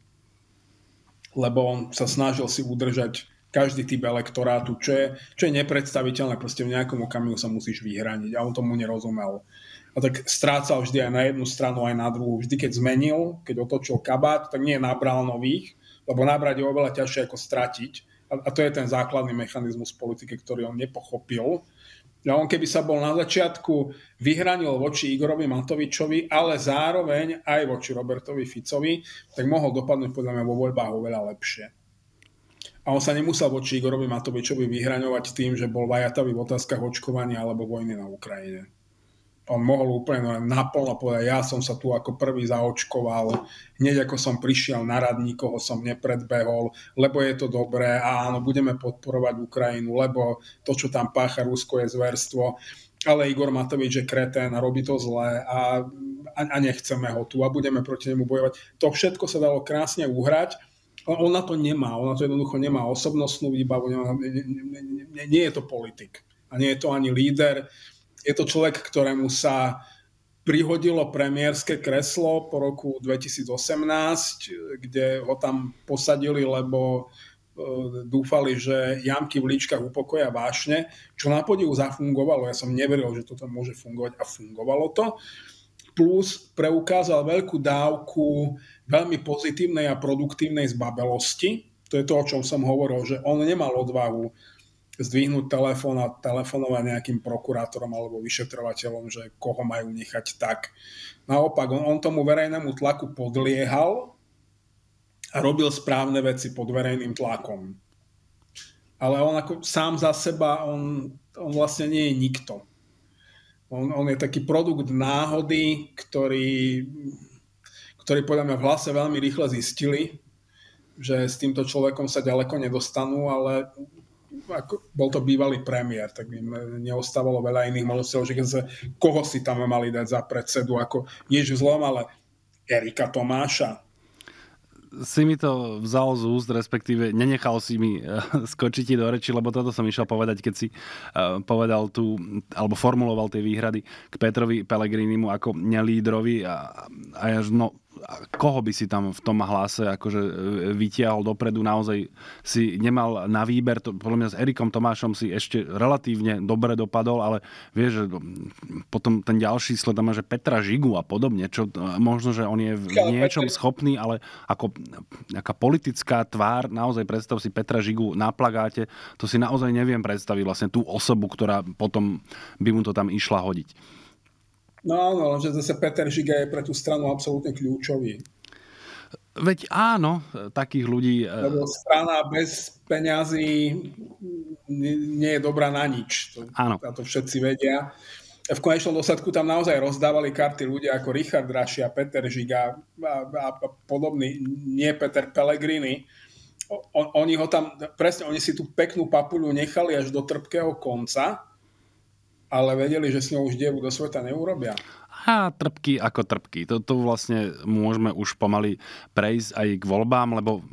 Lebo on sa snažil si udržať každý typ elektorátu, čo je, čo je nepredstaviteľné, proste v nejakom okamihu sa musíš vyhraniť a on tomu nerozumel. A tak strácal vždy aj na jednu stranu, aj na druhú. Vždy, keď zmenil, keď otočil kabát, tak nie nabral nových, lebo nabrať je oveľa ťažšie ako stratiť. A, a to je ten základný mechanizmus politiky, ktorý on nepochopil a on keby sa bol na začiatku vyhranil voči Igorovi Matovičovi, ale zároveň aj voči Robertovi Ficovi, tak mohol dopadnúť podľa mňa vo voľbách oveľa lepšie. A on sa nemusel voči Igorovi Matovičovi vyhraňovať tým, že bol vajatavý v otázkach očkovania alebo vojny na Ukrajine. On mohol úplne naplno povedať, ja som sa tu ako prvý zaočkoval, hneď ako som prišiel na rad, nikoho som nepredbehol, lebo je to dobré a áno, budeme podporovať Ukrajinu, lebo to, čo tam pácha Rusko, je zverstvo, ale Igor Matovič je kretén a robí to zle a, a, nechceme ho tu a budeme proti nemu bojovať. To všetko sa dalo krásne uhrať, on na to nemá, on na to jednoducho nemá osobnostnú výbavu, nemá, nie, nie, nie je to politik a nie je to ani líder je to človek, ktorému sa prihodilo premiérske kreslo po roku 2018, kde ho tam posadili, lebo e, dúfali, že jamky v líčkach upokoja vášne, čo na podivu zafungovalo. Ja som neveril, že toto môže fungovať a fungovalo to. Plus preukázal veľkú dávku veľmi pozitívnej a produktívnej zbabelosti. To je to, o čom som hovoril, že on nemal odvahu zdvihnúť telefón a telefonovať nejakým prokurátorom alebo vyšetrovateľom, že koho majú nechať tak. Naopak, on, on tomu verejnému tlaku podliehal a robil správne veci pod verejným tlakom. Ale on ako sám za seba, on, on vlastne nie je nikto. On, on je taký produkt náhody, ktorý, ktorý podľa mňa v hlase veľmi rýchle zistili, že s týmto človekom sa ďaleko nedostanú, ale ako, bol to bývalý premiér, tak im neostávalo veľa iných možností, že koho si tam mali dať za predsedu, ako nič zlom, ale Erika Tomáša. Si mi to vzal z úst, respektíve nenechal si mi uh, skočiť ti do reči, lebo toto som išiel povedať, keď si uh, povedal tu, alebo formuloval tie výhrady k Petrovi Pelegrinimu ako nelídrovi a, a ja, no, koho by si tam v tom hlase akože e, vytiahol dopredu, naozaj si nemal na výber, to, podľa mňa s Erikom Tomášom si ešte relatívne dobre dopadol, ale vieš, že potom ten ďalší sled má, že Petra Žigu a podobne, čo možno, že on je v niečom schopný, ale ako nejaká politická tvár, naozaj predstav si Petra Žigu na plagáte, to si naozaj neviem predstaviť vlastne tú osobu, ktorá potom by mu to tam išla hodiť. No áno, lenže zase Peter Žiga je pre tú stranu absolútne kľúčový. Veď áno, takých ľudí... E, Lebo strana bez peňazí nie je dobrá na nič. To, áno. A to všetci vedia. V konečnom dôsledku tam naozaj rozdávali karty ľudia ako Richard Rašia, Peter Žiga a, a, a podobný, nie Peter Pellegrini. O, oni ho tam, presne, oni si tú peknú papuľu nechali až do trpkého konca ale vedeli, že s ňou už dieru do sveta neurobia. A trpky ako trpky. Toto vlastne môžeme už pomaly prejsť aj k voľbám, lebo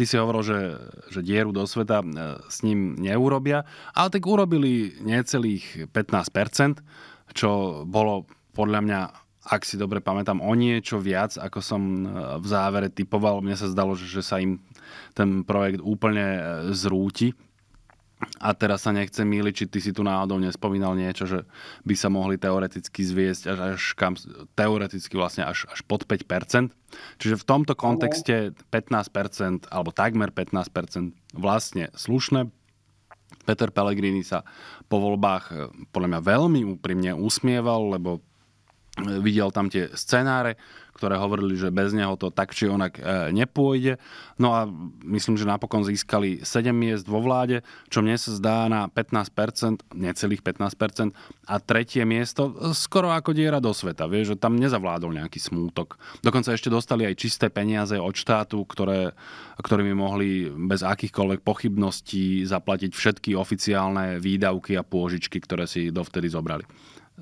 ty si hovoril, že, že dieru do sveta e, s ním neurobia, ale tak urobili necelých 15%, čo bolo podľa mňa ak si dobre pamätám, o niečo viac, ako som e, v závere typoval. Mne sa zdalo, že, že sa im ten projekt úplne e, zrúti a teraz sa nechcem míliť, či ty si tu náhodou nespomínal niečo, že by sa mohli teoreticky zviesť až, až kam, teoreticky vlastne až, až pod 5%. Čiže v tomto kontexte 15% alebo takmer 15% vlastne slušné. Peter Pellegrini sa po voľbách eh, podľa mňa veľmi úprimne usmieval, lebo videl tam tie scenáre, ktoré hovorili, že bez neho to tak či onak e, nepôjde. No a myslím, že napokon získali 7 miest vo vláde, čo mne sa zdá na 15%, necelých 15%. A tretie miesto e, skoro ako diera do sveta. Vieš, že tam nezavládol nejaký smútok. Dokonca ešte dostali aj čisté peniaze od štátu, ktoré, ktorými mohli bez akýchkoľvek pochybností zaplatiť všetky oficiálne výdavky a pôžičky, ktoré si dovtedy zobrali.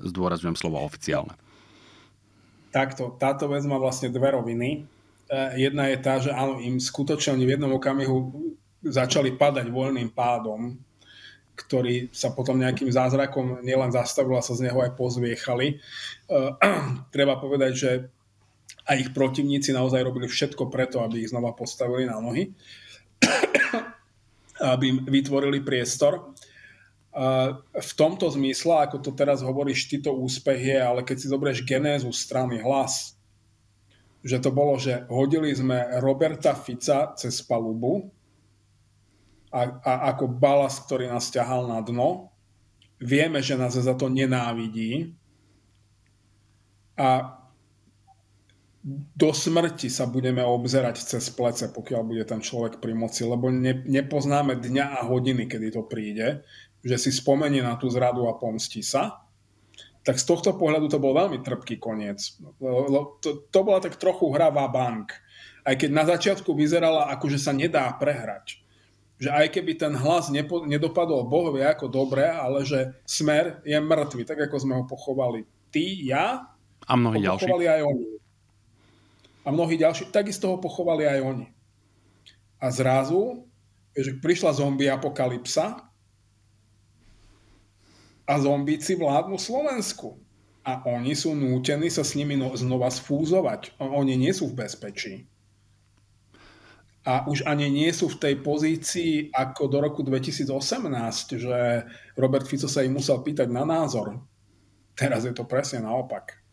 Zdôrazňujem slovo oficiálne takto, táto vec má vlastne dve roviny. E, jedna je tá, že áno, im skutočne v jednom okamihu začali padať voľným pádom ktorí sa potom nejakým zázrakom nielen zastavili, a sa z neho aj pozviechali. Treba povedať, že aj ich protivníci naozaj robili všetko preto, aby ich znova postavili na nohy, aby im vytvorili priestor. V tomto zmysle, ako to teraz hovoríš, ty to úspech je, ale keď si zoberieš genézu strany hlas, že to bolo, že hodili sme Roberta Fica cez palubu, a, a ako balas, ktorý nás ťahal na dno. Vieme, že nás za to nenávidí a do smrti sa budeme obzerať cez plece, pokiaľ bude ten človek pri moci, lebo ne, nepoznáme dňa a hodiny, kedy to príde, že si spomenie na tú zradu a pomstí sa. Tak z tohto pohľadu to bol veľmi trpký koniec. To, to bola tak trochu hravá bank. Aj keď na začiatku vyzerala, ako že sa nedá prehrať že aj keby ten hlas nepo, nedopadol Boh vie ako dobre, ale že smer je mŕtvy, tak ako sme ho pochovali ty, ja a mnohí ďalší. aj oni. A mnohí ďalší, takisto ho pochovali aj oni. A zrazu, že prišla zombie apokalypsa a zombíci vládnu Slovensku. A oni sú nútení sa s nimi no, znova sfúzovať. Oni nie sú v bezpečí a už ani nie sú v tej pozícii ako do roku 2018, že Robert Fico sa im musel pýtať na názor. Teraz je to presne naopak.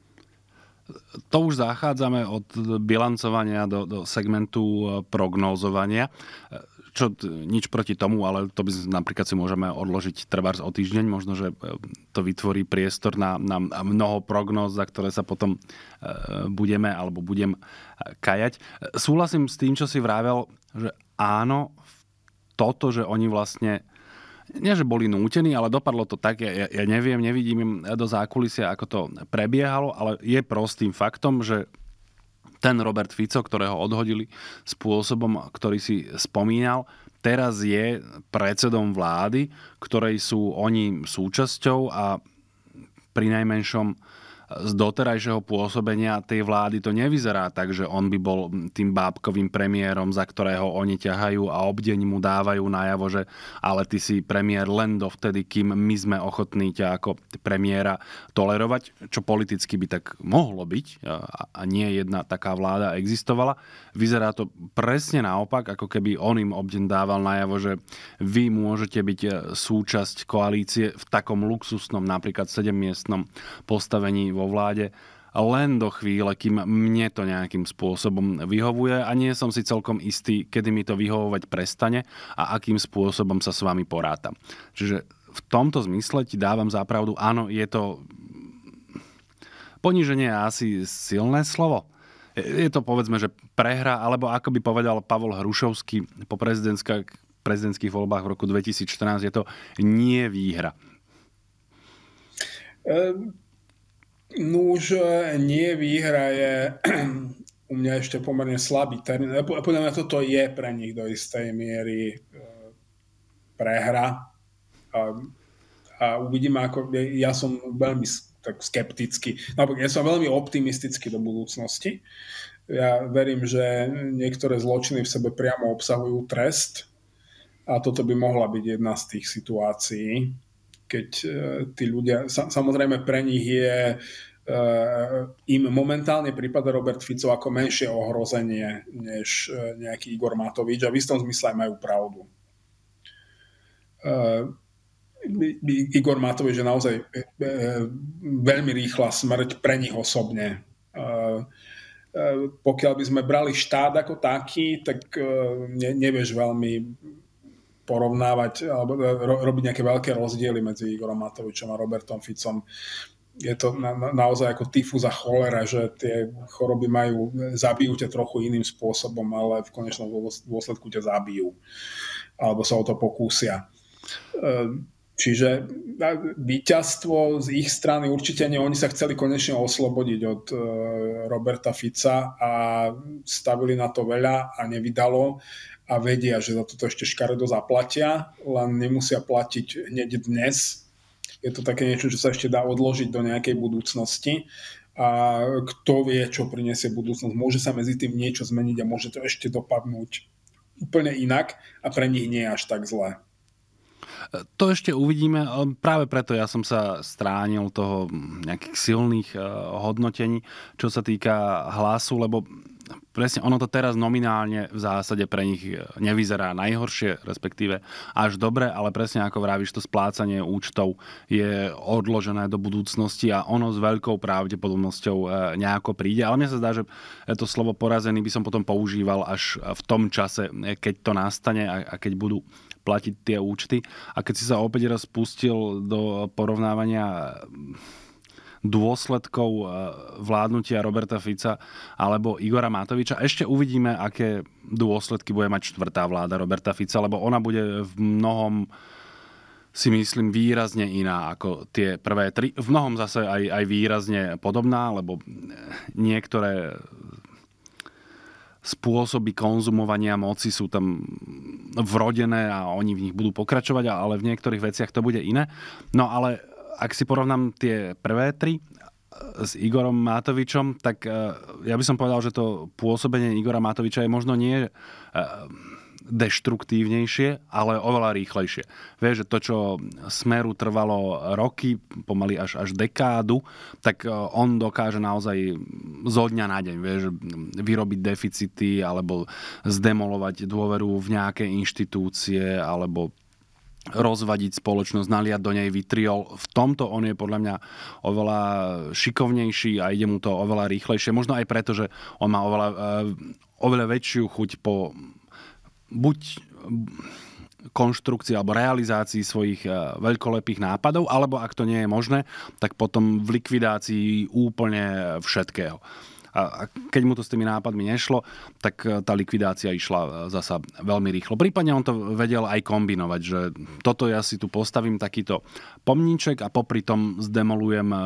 To už zachádzame od bilancovania do, do segmentu e, prognózovania čo nič proti tomu, ale to by napríklad si môžeme odložiť trvár o týždeň, možno, že e, to vytvorí priestor na, na mnoho prognóz, za ktoré sa potom e, budeme alebo budem e, kajať. Súhlasím s tým, čo si vravel, že áno, toto, že oni vlastne nie, že boli nútení, ale dopadlo to tak, ja, ja neviem, nevidím im do zákulisia, ako to prebiehalo, ale je prostým faktom, že ten Robert Fico, ktorého odhodili spôsobom, ktorý si spomínal, teraz je predsedom vlády, ktorej sú oni súčasťou a pri najmenšom z doterajšieho pôsobenia tej vlády to nevyzerá tak, že on by bol tým bábkovým premiérom, za ktorého oni ťahajú a obdeň mu dávajú najavo, že ale ty si premiér len dovtedy, kým my sme ochotní ťa ako premiéra tolerovať, čo politicky by tak mohlo byť a nie jedna taká vláda existovala. Vyzerá to presne naopak, ako keby on im obdeň dával najavo, že vy môžete byť súčasť koalície v takom luxusnom, napríklad 7-miestnom postavení vo vláde len do chvíle, kým mne to nejakým spôsobom vyhovuje a nie som si celkom istý, kedy mi to vyhovovať prestane a akým spôsobom sa s vami porátam. Čiže v tomto zmysle ti dávam zápravdu, áno, je to poníženie asi silné slovo. Je to povedzme, že prehra, alebo ako by povedal Pavol Hrušovský po prezidentských voľbách v roku 2014, je to nie výhra. Um Núž nie výhra je u mňa ešte pomerne slabý termín. Podľa mňa toto je pre nich do istej miery e, prehra. A, a uvidíme, ako ja som veľmi tak skeptický. Ja som veľmi optimistický do budúcnosti. Ja verím, že niektoré zločiny v sebe priamo obsahujú trest a toto by mohla byť jedna z tých situácií keď e, tí ľudia, samozrejme pre nich je e, im momentálne prípada Robert Fico ako menšie ohrozenie než e, nejaký Igor Matovič a v istom zmysle aj majú pravdu. Igor Matovič je naozaj veľmi rýchla smrť pre nich osobne. Pokiaľ by sme brali štát ako taký, tak nevieš veľmi porovnávať alebo e, ro, robiť nejaké veľké rozdiely medzi Igorom Matovičom a Robertom Ficom. Je to na, na, naozaj ako tyfus a cholera, že tie choroby majú, zabijú ťa trochu iným spôsobom, ale v konečnom dôsledku ťa zabijú. Alebo sa o to pokúsia. E, čiže víťazstvo z ich strany určite nie. Oni sa chceli konečne oslobodiť od e, Roberta Fica a stavili na to veľa a nevydalo a vedia, že za toto ešte škaredo zaplatia, len nemusia platiť hneď dnes. Je to také niečo, čo sa ešte dá odložiť do nejakej budúcnosti a kto vie, čo prinesie budúcnosť. Môže sa medzi tým niečo zmeniť a môže to ešte dopadnúť úplne inak a pre nich nie je až tak zlé. To ešte uvidíme, práve preto ja som sa stránil toho nejakých silných eh, hodnotení, čo sa týka hlasu, lebo presne ono to teraz nominálne v zásade pre nich nevyzerá najhoršie, respektíve až dobre, ale presne ako vravíš, to splácanie účtov je odložené do budúcnosti a ono s veľkou pravdepodobnosťou e, nejako príde. Ale mne sa zdá, že to slovo porazený by som potom používal až v tom čase, keď to nastane a keď budú platiť tie účty. A keď si sa opäť raz pustil do porovnávania dôsledkov e, vládnutia Roberta Fica alebo Igora Matoviča. Ešte uvidíme, aké dôsledky bude mať štvrtá vláda Roberta Fica, lebo ona bude v mnohom si myslím výrazne iná ako tie prvé tri. V mnohom zase aj, aj výrazne podobná, lebo niektoré spôsoby konzumovania moci sú tam vrodené a oni v nich budú pokračovať, ale v niektorých veciach to bude iné. No ale ak si porovnám tie prvé tri s Igorom Matovičom, tak e, ja by som povedal, že to pôsobenie Igora Matoviča je možno nie e, deštruktívnejšie, ale oveľa rýchlejšie. Vieš, že to, čo Smeru trvalo roky, pomaly až, až dekádu, tak e, on dokáže naozaj zo dňa na deň, vieš, vyrobiť deficity alebo zdemolovať dôveru v nejaké inštitúcie alebo rozvadiť spoločnosť, naliať do nej vitriol. V tomto on je podľa mňa oveľa šikovnejší a ide mu to oveľa rýchlejšie. Možno aj preto, že on má oveľa, eh, oveľa väčšiu chuť po buď konštrukcii alebo realizácii svojich eh, veľkolepých nápadov, alebo ak to nie je možné, tak potom v likvidácii úplne všetkého. A keď mu to s tými nápadmi nešlo, tak e, tá likvidácia išla e, zasa veľmi rýchlo. Prípadne on to vedel aj kombinovať, že toto ja si tu postavím takýto pomníček a popri tom zdemolujem e,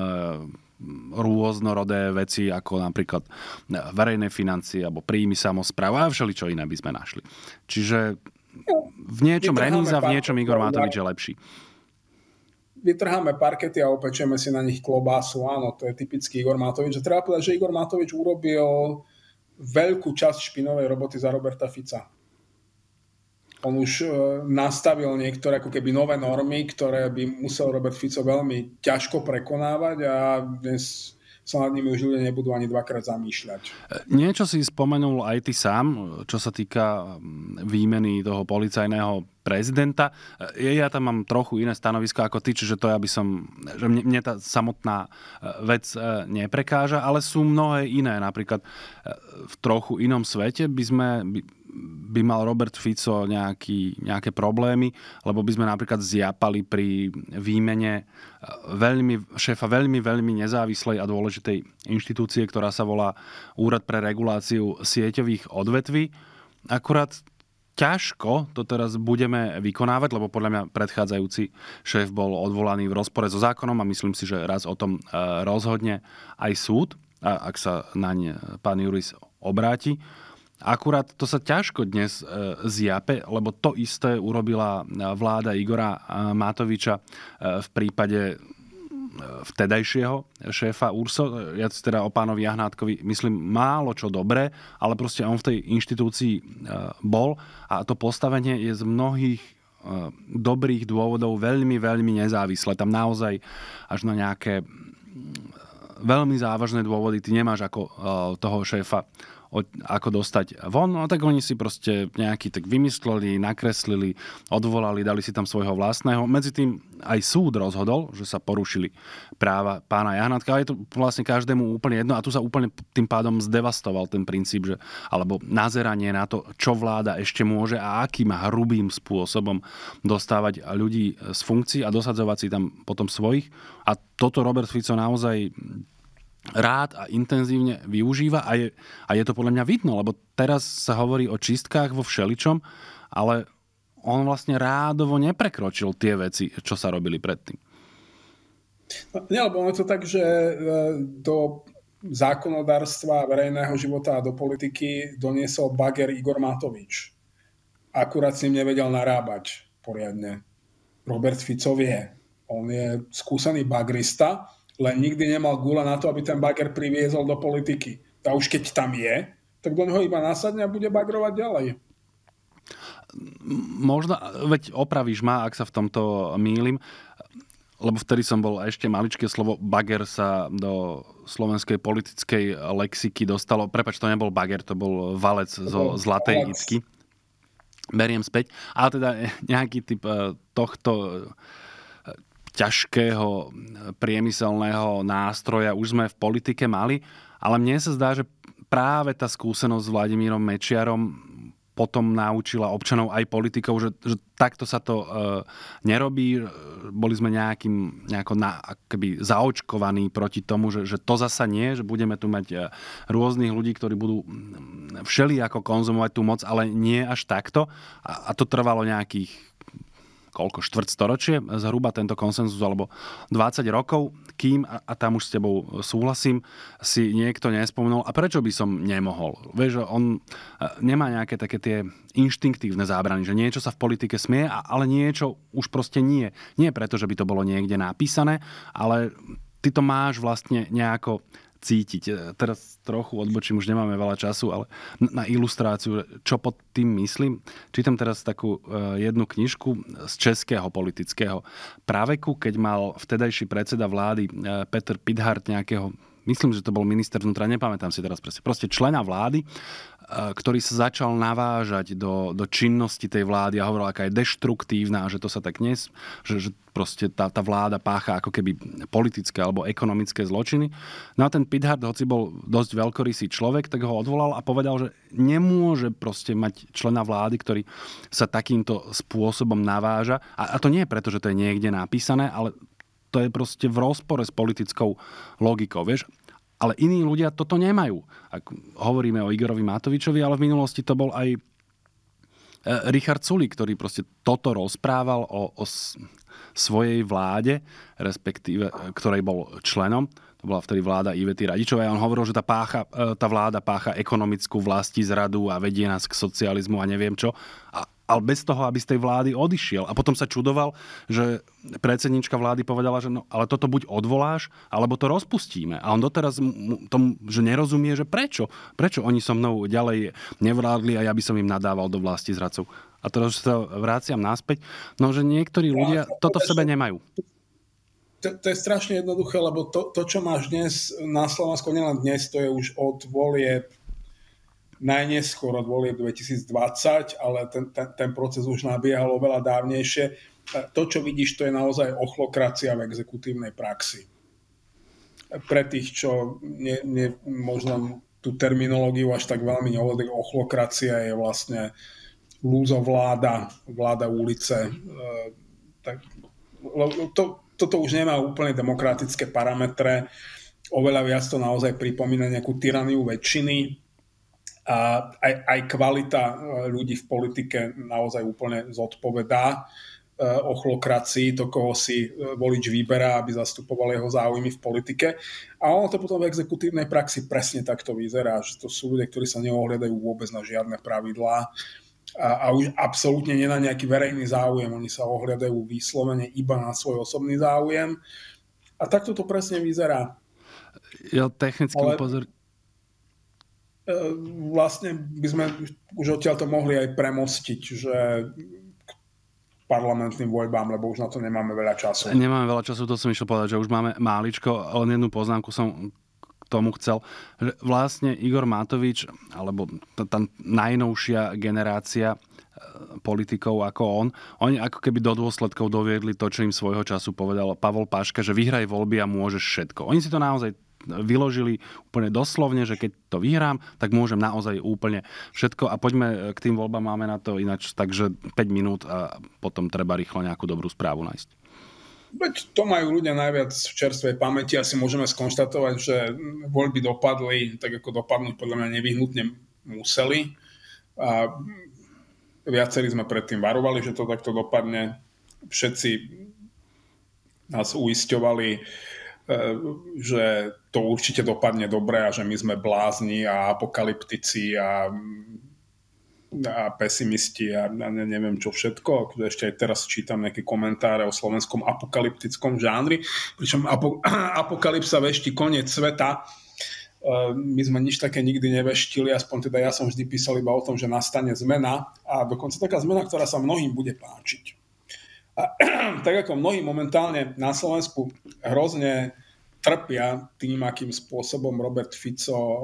rôznorodé veci, ako napríklad verejné financie alebo príjmy samozpráv a všeličo iné by sme našli. Čiže v niečom Reníza, v niečom Igor Matovič je lepší vytrháme parkety a opečeme si na nich klobásu. Áno, to je typický Igor Matovič. A treba povedať, že Igor Matovič urobil veľkú časť špinovej roboty za Roberta Fica. On už e, nastavil niektoré ako keby nové normy, ktoré by musel Robert Fico veľmi ťažko prekonávať a dnes sa nad nimi už ľudia nebudú ani dvakrát zamýšľať. Niečo si spomenul aj ty sám, čo sa týka výmeny toho policajného prezidenta. Ja tam mám trochu iné stanovisko ako ty, čiže to ja by som, že mne, mne tá samotná e, vec e, neprekáža, ale sú mnohé iné. Napríklad e, v trochu inom svete by sme, by, by mal Robert Fico nejaký, nejaké problémy, lebo by sme napríklad zjapali pri výmene veľmi, šéfa veľmi, veľmi nezávislej a dôležitej inštitúcie, ktorá sa volá Úrad pre reguláciu sieťových odvetví. Akurát ťažko to teraz budeme vykonávať, lebo podľa mňa predchádzajúci šéf bol odvolaný v rozpore so zákonom a myslím si, že raz o tom e, rozhodne aj súd, ak sa naň pán Juris obráti. Akurát to sa ťažko dnes e, zjape, lebo to isté urobila vláda Igora Matoviča e, v prípade vtedajšieho šéfa URSO. Ja teda o pánovi Jahnátkovi myslím málo čo dobré, ale proste on v tej inštitúcii e, bol a to postavenie je z mnohých e, dobrých dôvodov veľmi, veľmi nezávislé. Tam naozaj až na nejaké veľmi závažné dôvody ty nemáš ako e, toho šéfa ako dostať von. No tak oni si proste nejaký tak vymysleli, nakreslili, odvolali, dali si tam svojho vlastného. Medzi tým aj súd rozhodol, že sa porušili práva pána Jahnatka, ale je to vlastne každému úplne jedno a tu sa úplne tým pádom zdevastoval ten princíp, že, alebo nazeranie na to, čo vláda ešte môže a akým hrubým spôsobom dostávať ľudí z funkcií a dosadzovať si tam potom svojich. A toto Robert Fico naozaj rád a intenzívne využíva a je, a je to podľa mňa vidno, lebo teraz sa hovorí o čistkách vo všeličom, ale on vlastne rádovo neprekročil tie veci, čo sa robili predtým. No, nie, lebo on je to tak, že e, do zákonodárstva verejného života a do politiky doniesol bager Igor Matovič. Akurát s ním nevedel narábať poriadne. Robert Fico vie. On je skúsený bagrista, len nikdy nemal gula na to, aby ten bager priviezol do politiky. A už keď tam je, tak do neho iba nasadne a bude bagrovať ďalej. Možno, veď opravíš ma, ak sa v tomto mýlim, lebo vtedy som bol ešte maličké slovo bager sa do slovenskej politickej lexiky dostalo. Prepač, to nebol bager, to bol valec zo Zlatej Icky. Beriem späť. Ale teda nejaký typ e, tohto e, ťažkého priemyselného nástroja už sme v politike mali, ale mne sa zdá, že práve tá skúsenosť s Vladimírom Mečiarom potom naučila občanov aj politikov, že, že takto sa to e, nerobí. Boli sme nejakým, nejako na, akoby zaočkovaní proti tomu, že, že to zasa nie, že budeme tu mať e, rôznych ľudí, ktorí budú všeli ako konzumovať tú moc, ale nie až takto. A, a to trvalo nejakých koľko, štvrtstoročie, zhruba tento konsenzus, alebo 20 rokov, kým, a, a tam už s tebou súhlasím, si niekto nespomenul, a prečo by som nemohol? Vieš, on e, nemá nejaké také tie inštinktívne zábrany, že niečo sa v politike smie, ale niečo už proste nie. Nie preto, že by to bolo niekde napísané, ale ty to máš vlastne nejako cítiť. E, teraz trochu odbočím, už nemáme veľa času, ale na ilustráciu, čo pod tým myslím. Čítam teraz takú e, jednu knižku z českého politického praveku, keď mal vtedajší predseda vlády e, Peter Pidhart nejakého myslím, že to bol minister vnútra, nepamätám si teraz presne, proste člena vlády, ktorý sa začal navážať do, do činnosti tej vlády a hovoril, aká je deštruktívna že to sa tak nes, že, že proste tá, tá vláda pácha ako keby politické alebo ekonomické zločiny. No a ten Pithard, hoci bol dosť veľkorysý človek, tak ho odvolal a povedal, že nemôže proste mať člena vlády, ktorý sa takýmto spôsobom naváža. A, a to nie je preto, že to je niekde napísané, ale to je proste v rozpore s politickou logikou. Vieš? Ale iní ľudia toto nemajú. Ak hovoríme o Igorovi Matovičovi, ale v minulosti to bol aj e, Richard Sulik, ktorý proste toto rozprával o, o svojej vláde, respektíve, e, ktorej bol členom. To bola vtedy vláda Ivety Radičovej a on hovoril, že tá, pácha, e, tá vláda pácha ekonomickú vlasti zradu a vedie nás k socializmu a neviem čo. A ale bez toho, aby z tej vlády odišiel. A potom sa čudoval, že predsednička vlády povedala, že no, ale toto buď odvoláš, alebo to rozpustíme. A on doteraz tomu, že nerozumie, že prečo. Prečo oni so mnou ďalej nevládli a ja by som im nadával do vlasti zradcov. A teraz sa vráciam naspäť. No, že niektorí ľudia toto v sebe nemajú. To, to je strašne jednoduché, lebo to, to, čo máš dnes na Slovensku, nielen dnes, to je už od volie najneskôr od volieb 2020, ale ten, ten, ten proces už nabiehal oveľa dávnejšie. To, čo vidíš, to je naozaj ochlokracia v exekutívnej praxi. Pre tých, čo ne, ne, možno tú terminológiu až tak veľmi nehovorí, ochlokracia je vlastne lúzo vláda, vláda ulice. E, tak, to, toto už nemá úplne demokratické parametre. Oveľa viac to naozaj pripomína nejakú tyraniu väčšiny, a aj, aj kvalita e, ľudí v politike naozaj úplne zodpovedá e, ochlokracii, to, koho si e, volič vyberá, aby zastupoval jeho záujmy v politike. A ono to potom v exekutívnej praxi presne takto vyzerá, že to sú ľudia, ktorí sa neohliadajú vôbec na žiadne pravidlá a, a už absolútne nie na nejaký verejný záujem. Oni sa ohliadajú vyslovene iba na svoj osobný záujem. A takto to presne vyzerá. Ja technicky Ale... upozor... E, vlastne by sme už odtiaľ to mohli aj premostiť, že parlamentným voľbám, lebo už na to nemáme veľa času. Nemáme veľa času, to som išiel povedať, že už máme máličko, len jednu poznámku som tomu chcel, vlastne Igor Matovič, alebo tá, najnovšia generácia e, politikov ako on, oni ako keby do dôsledkov doviedli to, čo im svojho času povedal Pavol Páška, že vyhraj voľby a môžeš všetko. Oni si to naozaj vyložili úplne doslovne, že keď to vyhrám, tak môžem naozaj úplne všetko a poďme k tým voľbám, máme na to ináč, takže 5 minút a potom treba rýchlo nejakú dobrú správu nájsť. Veď to majú ľudia najviac v čerstvej pamäti. Asi môžeme skonštatovať, že voľby dopadli tak, ako dopadnúť podľa mňa nevyhnutne museli. A viacerí sme predtým varovali, že to takto dopadne. Všetci nás uisťovali, E, že to určite dopadne dobre a že my sme blázni a apokalyptici a, a pesimisti a, neviem čo všetko. Ešte aj teraz čítam nejaké komentáre o slovenskom apokalyptickom žánri, pričom apo, apokalypsa vešti koniec sveta my sme nič také nikdy neveštili, aspoň teda ja som vždy písal iba o tom, že nastane zmena a dokonca taká zmena, ktorá sa mnohým bude páčiť. A tak ako mnohí momentálne na Slovensku hrozne trpia tým, akým spôsobom Robert Fico e,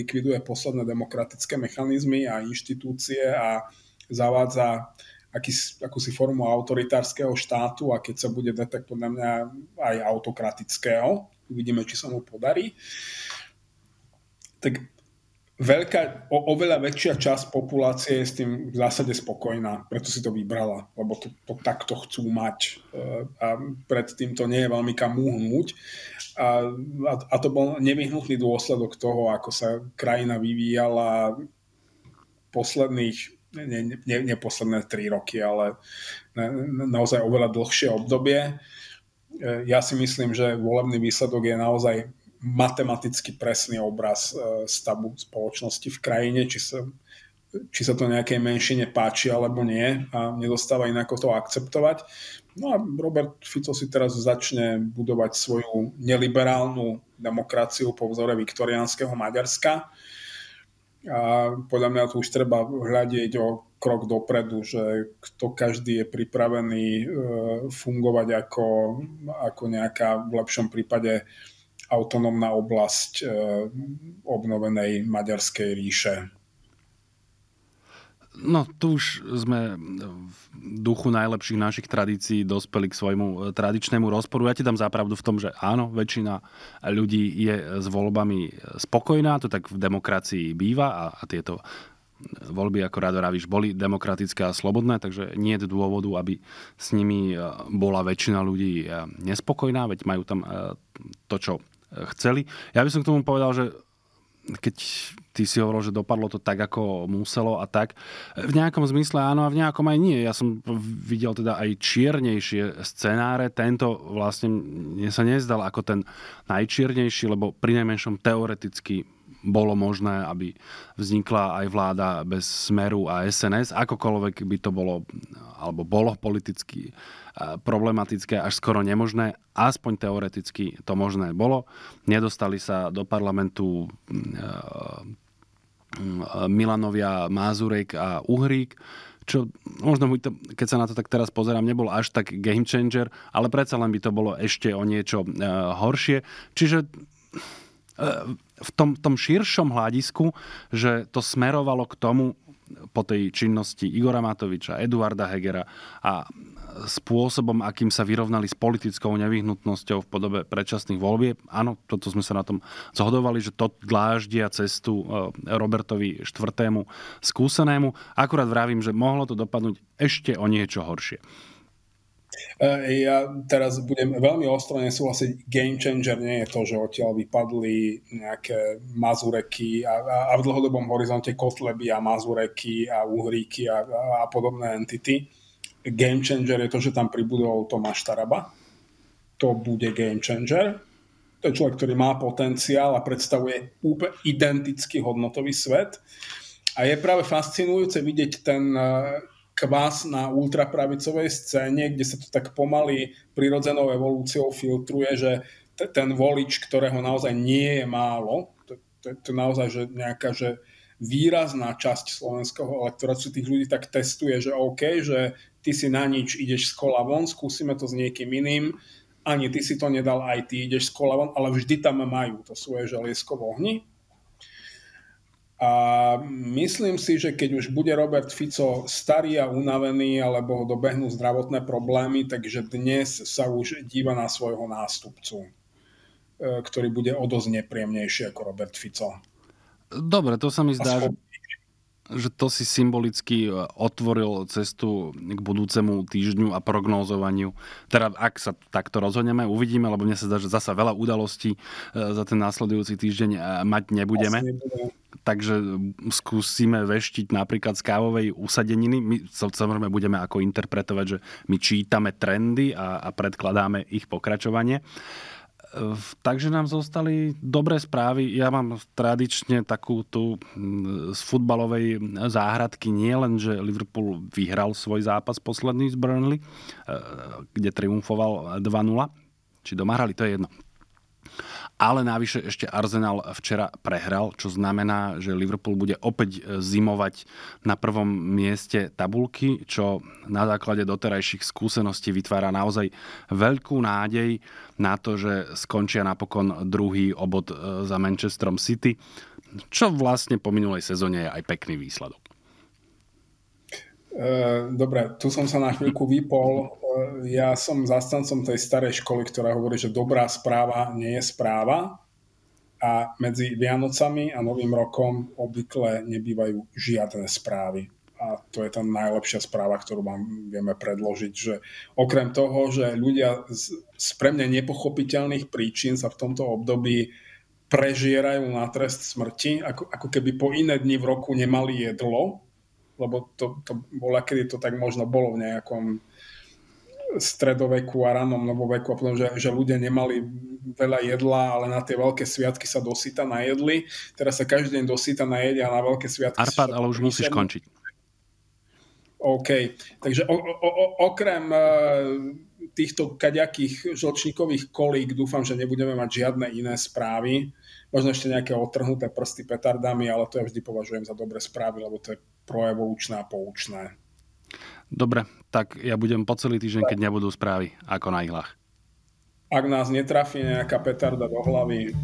likviduje posledné demokratické mechanizmy a inštitúcie a zavádza aký, akúsi formu autoritárskeho štátu a keď sa bude dať, tak podľa mňa aj autokratického. Uvidíme, či sa mu podarí. Tak veľká, o, oveľa väčšia časť populácie je s tým v zásade spokojná, preto si to vybrala, lebo to, to takto chcú mať e, a predtým to nie je veľmi kam uhnúť. A, a, to bol nevyhnutný dôsledok toho, ako sa krajina vyvíjala posledných nie, nie, nie posledné tri roky, ale na, naozaj oveľa dlhšie obdobie. E, ja si myslím, že volebný výsledok je naozaj matematicky presný obraz e, stavu spoločnosti v krajine, či sa, či sa to nejakej menšine páči alebo nie a nedostáva inako to akceptovať. No a Robert Fico si teraz začne budovať svoju neliberálnu demokraciu po vzore viktoriánskeho Maďarska a podľa mňa tu už treba hľadiť o krok dopredu, že kto každý je pripravený e, fungovať ako, ako nejaká v lepšom prípade autonómna oblasť e, obnovenej maďarskej ríše. No, tu už sme v duchu najlepších našich tradícií dospeli k svojmu e, tradičnému rozporu. Ja ti dám zápravdu v tom, že áno, väčšina ľudí je s voľbami spokojná, to tak v demokracii býva a, a tieto voľby, ako rád vravíš, boli demokratické a slobodné, takže nie je dôvodu, aby s nimi e, bola väčšina ľudí e, nespokojná, veď majú tam to, čo chceli. Ja by som k tomu povedal, že keď ty si hovoril, že dopadlo to tak, ako muselo a tak. V nejakom zmysle áno a v nejakom aj nie. Ja som videl teda aj čiernejšie scenáre. Tento vlastne mne sa nezdal ako ten najčiernejší, lebo pri najmenšom teoreticky bolo možné, aby vznikla aj vláda bez Smeru a SNS, akokoľvek by to bolo, alebo bolo politicky problematické, až skoro nemožné. Aspoň teoreticky to možné bolo. Nedostali sa do parlamentu Milanovia, Mázurek a Uhrík, čo možno to, keď sa na to tak teraz pozerám, nebol až tak game changer, ale predsa len by to bolo ešte o niečo uh, horšie. Čiže uh, v tom, tom širšom hľadisku, že to smerovalo k tomu po tej činnosti Igora Matoviča, Eduarda Hegera a spôsobom, akým sa vyrovnali s politickou nevyhnutnosťou v podobe predčasných volieb. Áno, toto sme sa na tom zhodovali, že to dláždia cestu e, Robertovi IV. skúsenému. Akurát vravím, že mohlo to dopadnúť ešte o niečo horšie. E, ja teraz budem veľmi ostro nesúhlasiť. Game changer nie je to, že odtiaľ vypadli nejaké mazureky a, a, a v dlhodobom horizonte kotleby a mazureky a uhríky a, a, a podobné entity game changer je to, že tam pribudol Tomáš Taraba. To bude game changer. To je človek, ktorý má potenciál a predstavuje úplne identický hodnotový svet. A je práve fascinujúce vidieť ten e, kvás na ultrapravicovej scéne, kde sa to tak pomaly prirodzenou evolúciou filtruje, že ten volič, ktorého naozaj nie je málo, to, to, to naozaj že nejaká že výrazná časť slovenského elektorátu tých ľudí tak testuje, že OK, že ty si na nič ideš z kola von, skúsime to s niekým iným, ani ty si to nedal, aj ty ideš z kola von, ale vždy tam majú to svoje želiesko v ohni. A myslím si, že keď už bude Robert Fico starý a unavený, alebo ho dobehnú zdravotné problémy, takže dnes sa už díva na svojho nástupcu, e, ktorý bude o dosť nepríjemnejší ako Robert Fico. Dobre, to sa mi zdá, že že to si symbolicky e, otvoril cestu k budúcemu týždňu a prognózovaniu. Teda ak sa takto rozhodneme, uvidíme, lebo mne sa zdá, že zasa veľa udalostí e, za ten následujúci týždeň e, mať nebudeme. Takže skúsime veštiť napríklad z kávovej usadeniny. My samozrejme budeme ako interpretovať, že my čítame trendy a, a predkladáme ich pokračovanie. Takže nám zostali dobré správy. Ja mám tradične takú tú z futbalovej záhradky nie len, že Liverpool vyhral svoj zápas posledný z Burnley, e, kde triumfoval 2-0, či doma hrali, to je jedno. Ale navyše ešte Arsenal včera prehral, čo znamená, že Liverpool bude opäť e, zimovať na prvom mieste tabulky, čo na základe doterajších skúseností vytvára naozaj veľkú nádej na to, že skončia napokon druhý obod e, za Manchesterom City, čo vlastne po minulej sezóne je aj pekný výsledok. E, dobre, tu som sa na chvíľku vypol. Ja som zastancom tej starej školy, ktorá hovorí, že dobrá správa nie je správa a medzi Vianocami a Novým rokom obvykle nebývajú žiadne správy. A to je tá najlepšia správa, ktorú vám vieme predložiť, že okrem toho, že ľudia z, z pre mňa nepochopiteľných príčin sa v tomto období prežierajú na trest smrti, ako, ako keby po iné dni v roku nemali jedlo, lebo to, to bola, kedy to tak možno bolo v nejakom stredoveku a ranom novoveku a potom, že, že ľudia nemali veľa jedla, ale na tie veľké sviatky sa dosyta najedli. Teraz sa každý deň dosyta najedia a na veľké sviatky... Arpad, ale už musíš končiť. OK. Takže o, o, o, okrem uh, týchto kaďakých žlčníkových kolík dúfam, že nebudeme mať žiadne iné správy. Možno ešte nejaké otrhnuté prsty petardami, ale to ja vždy považujem za dobré správy, lebo to je proevolučné a poučné. Dobre, tak ja budem po celý týždeň, keď nebudú správy, ako na ihlách. Ak nás netrafí nejaká petarda do hlavy,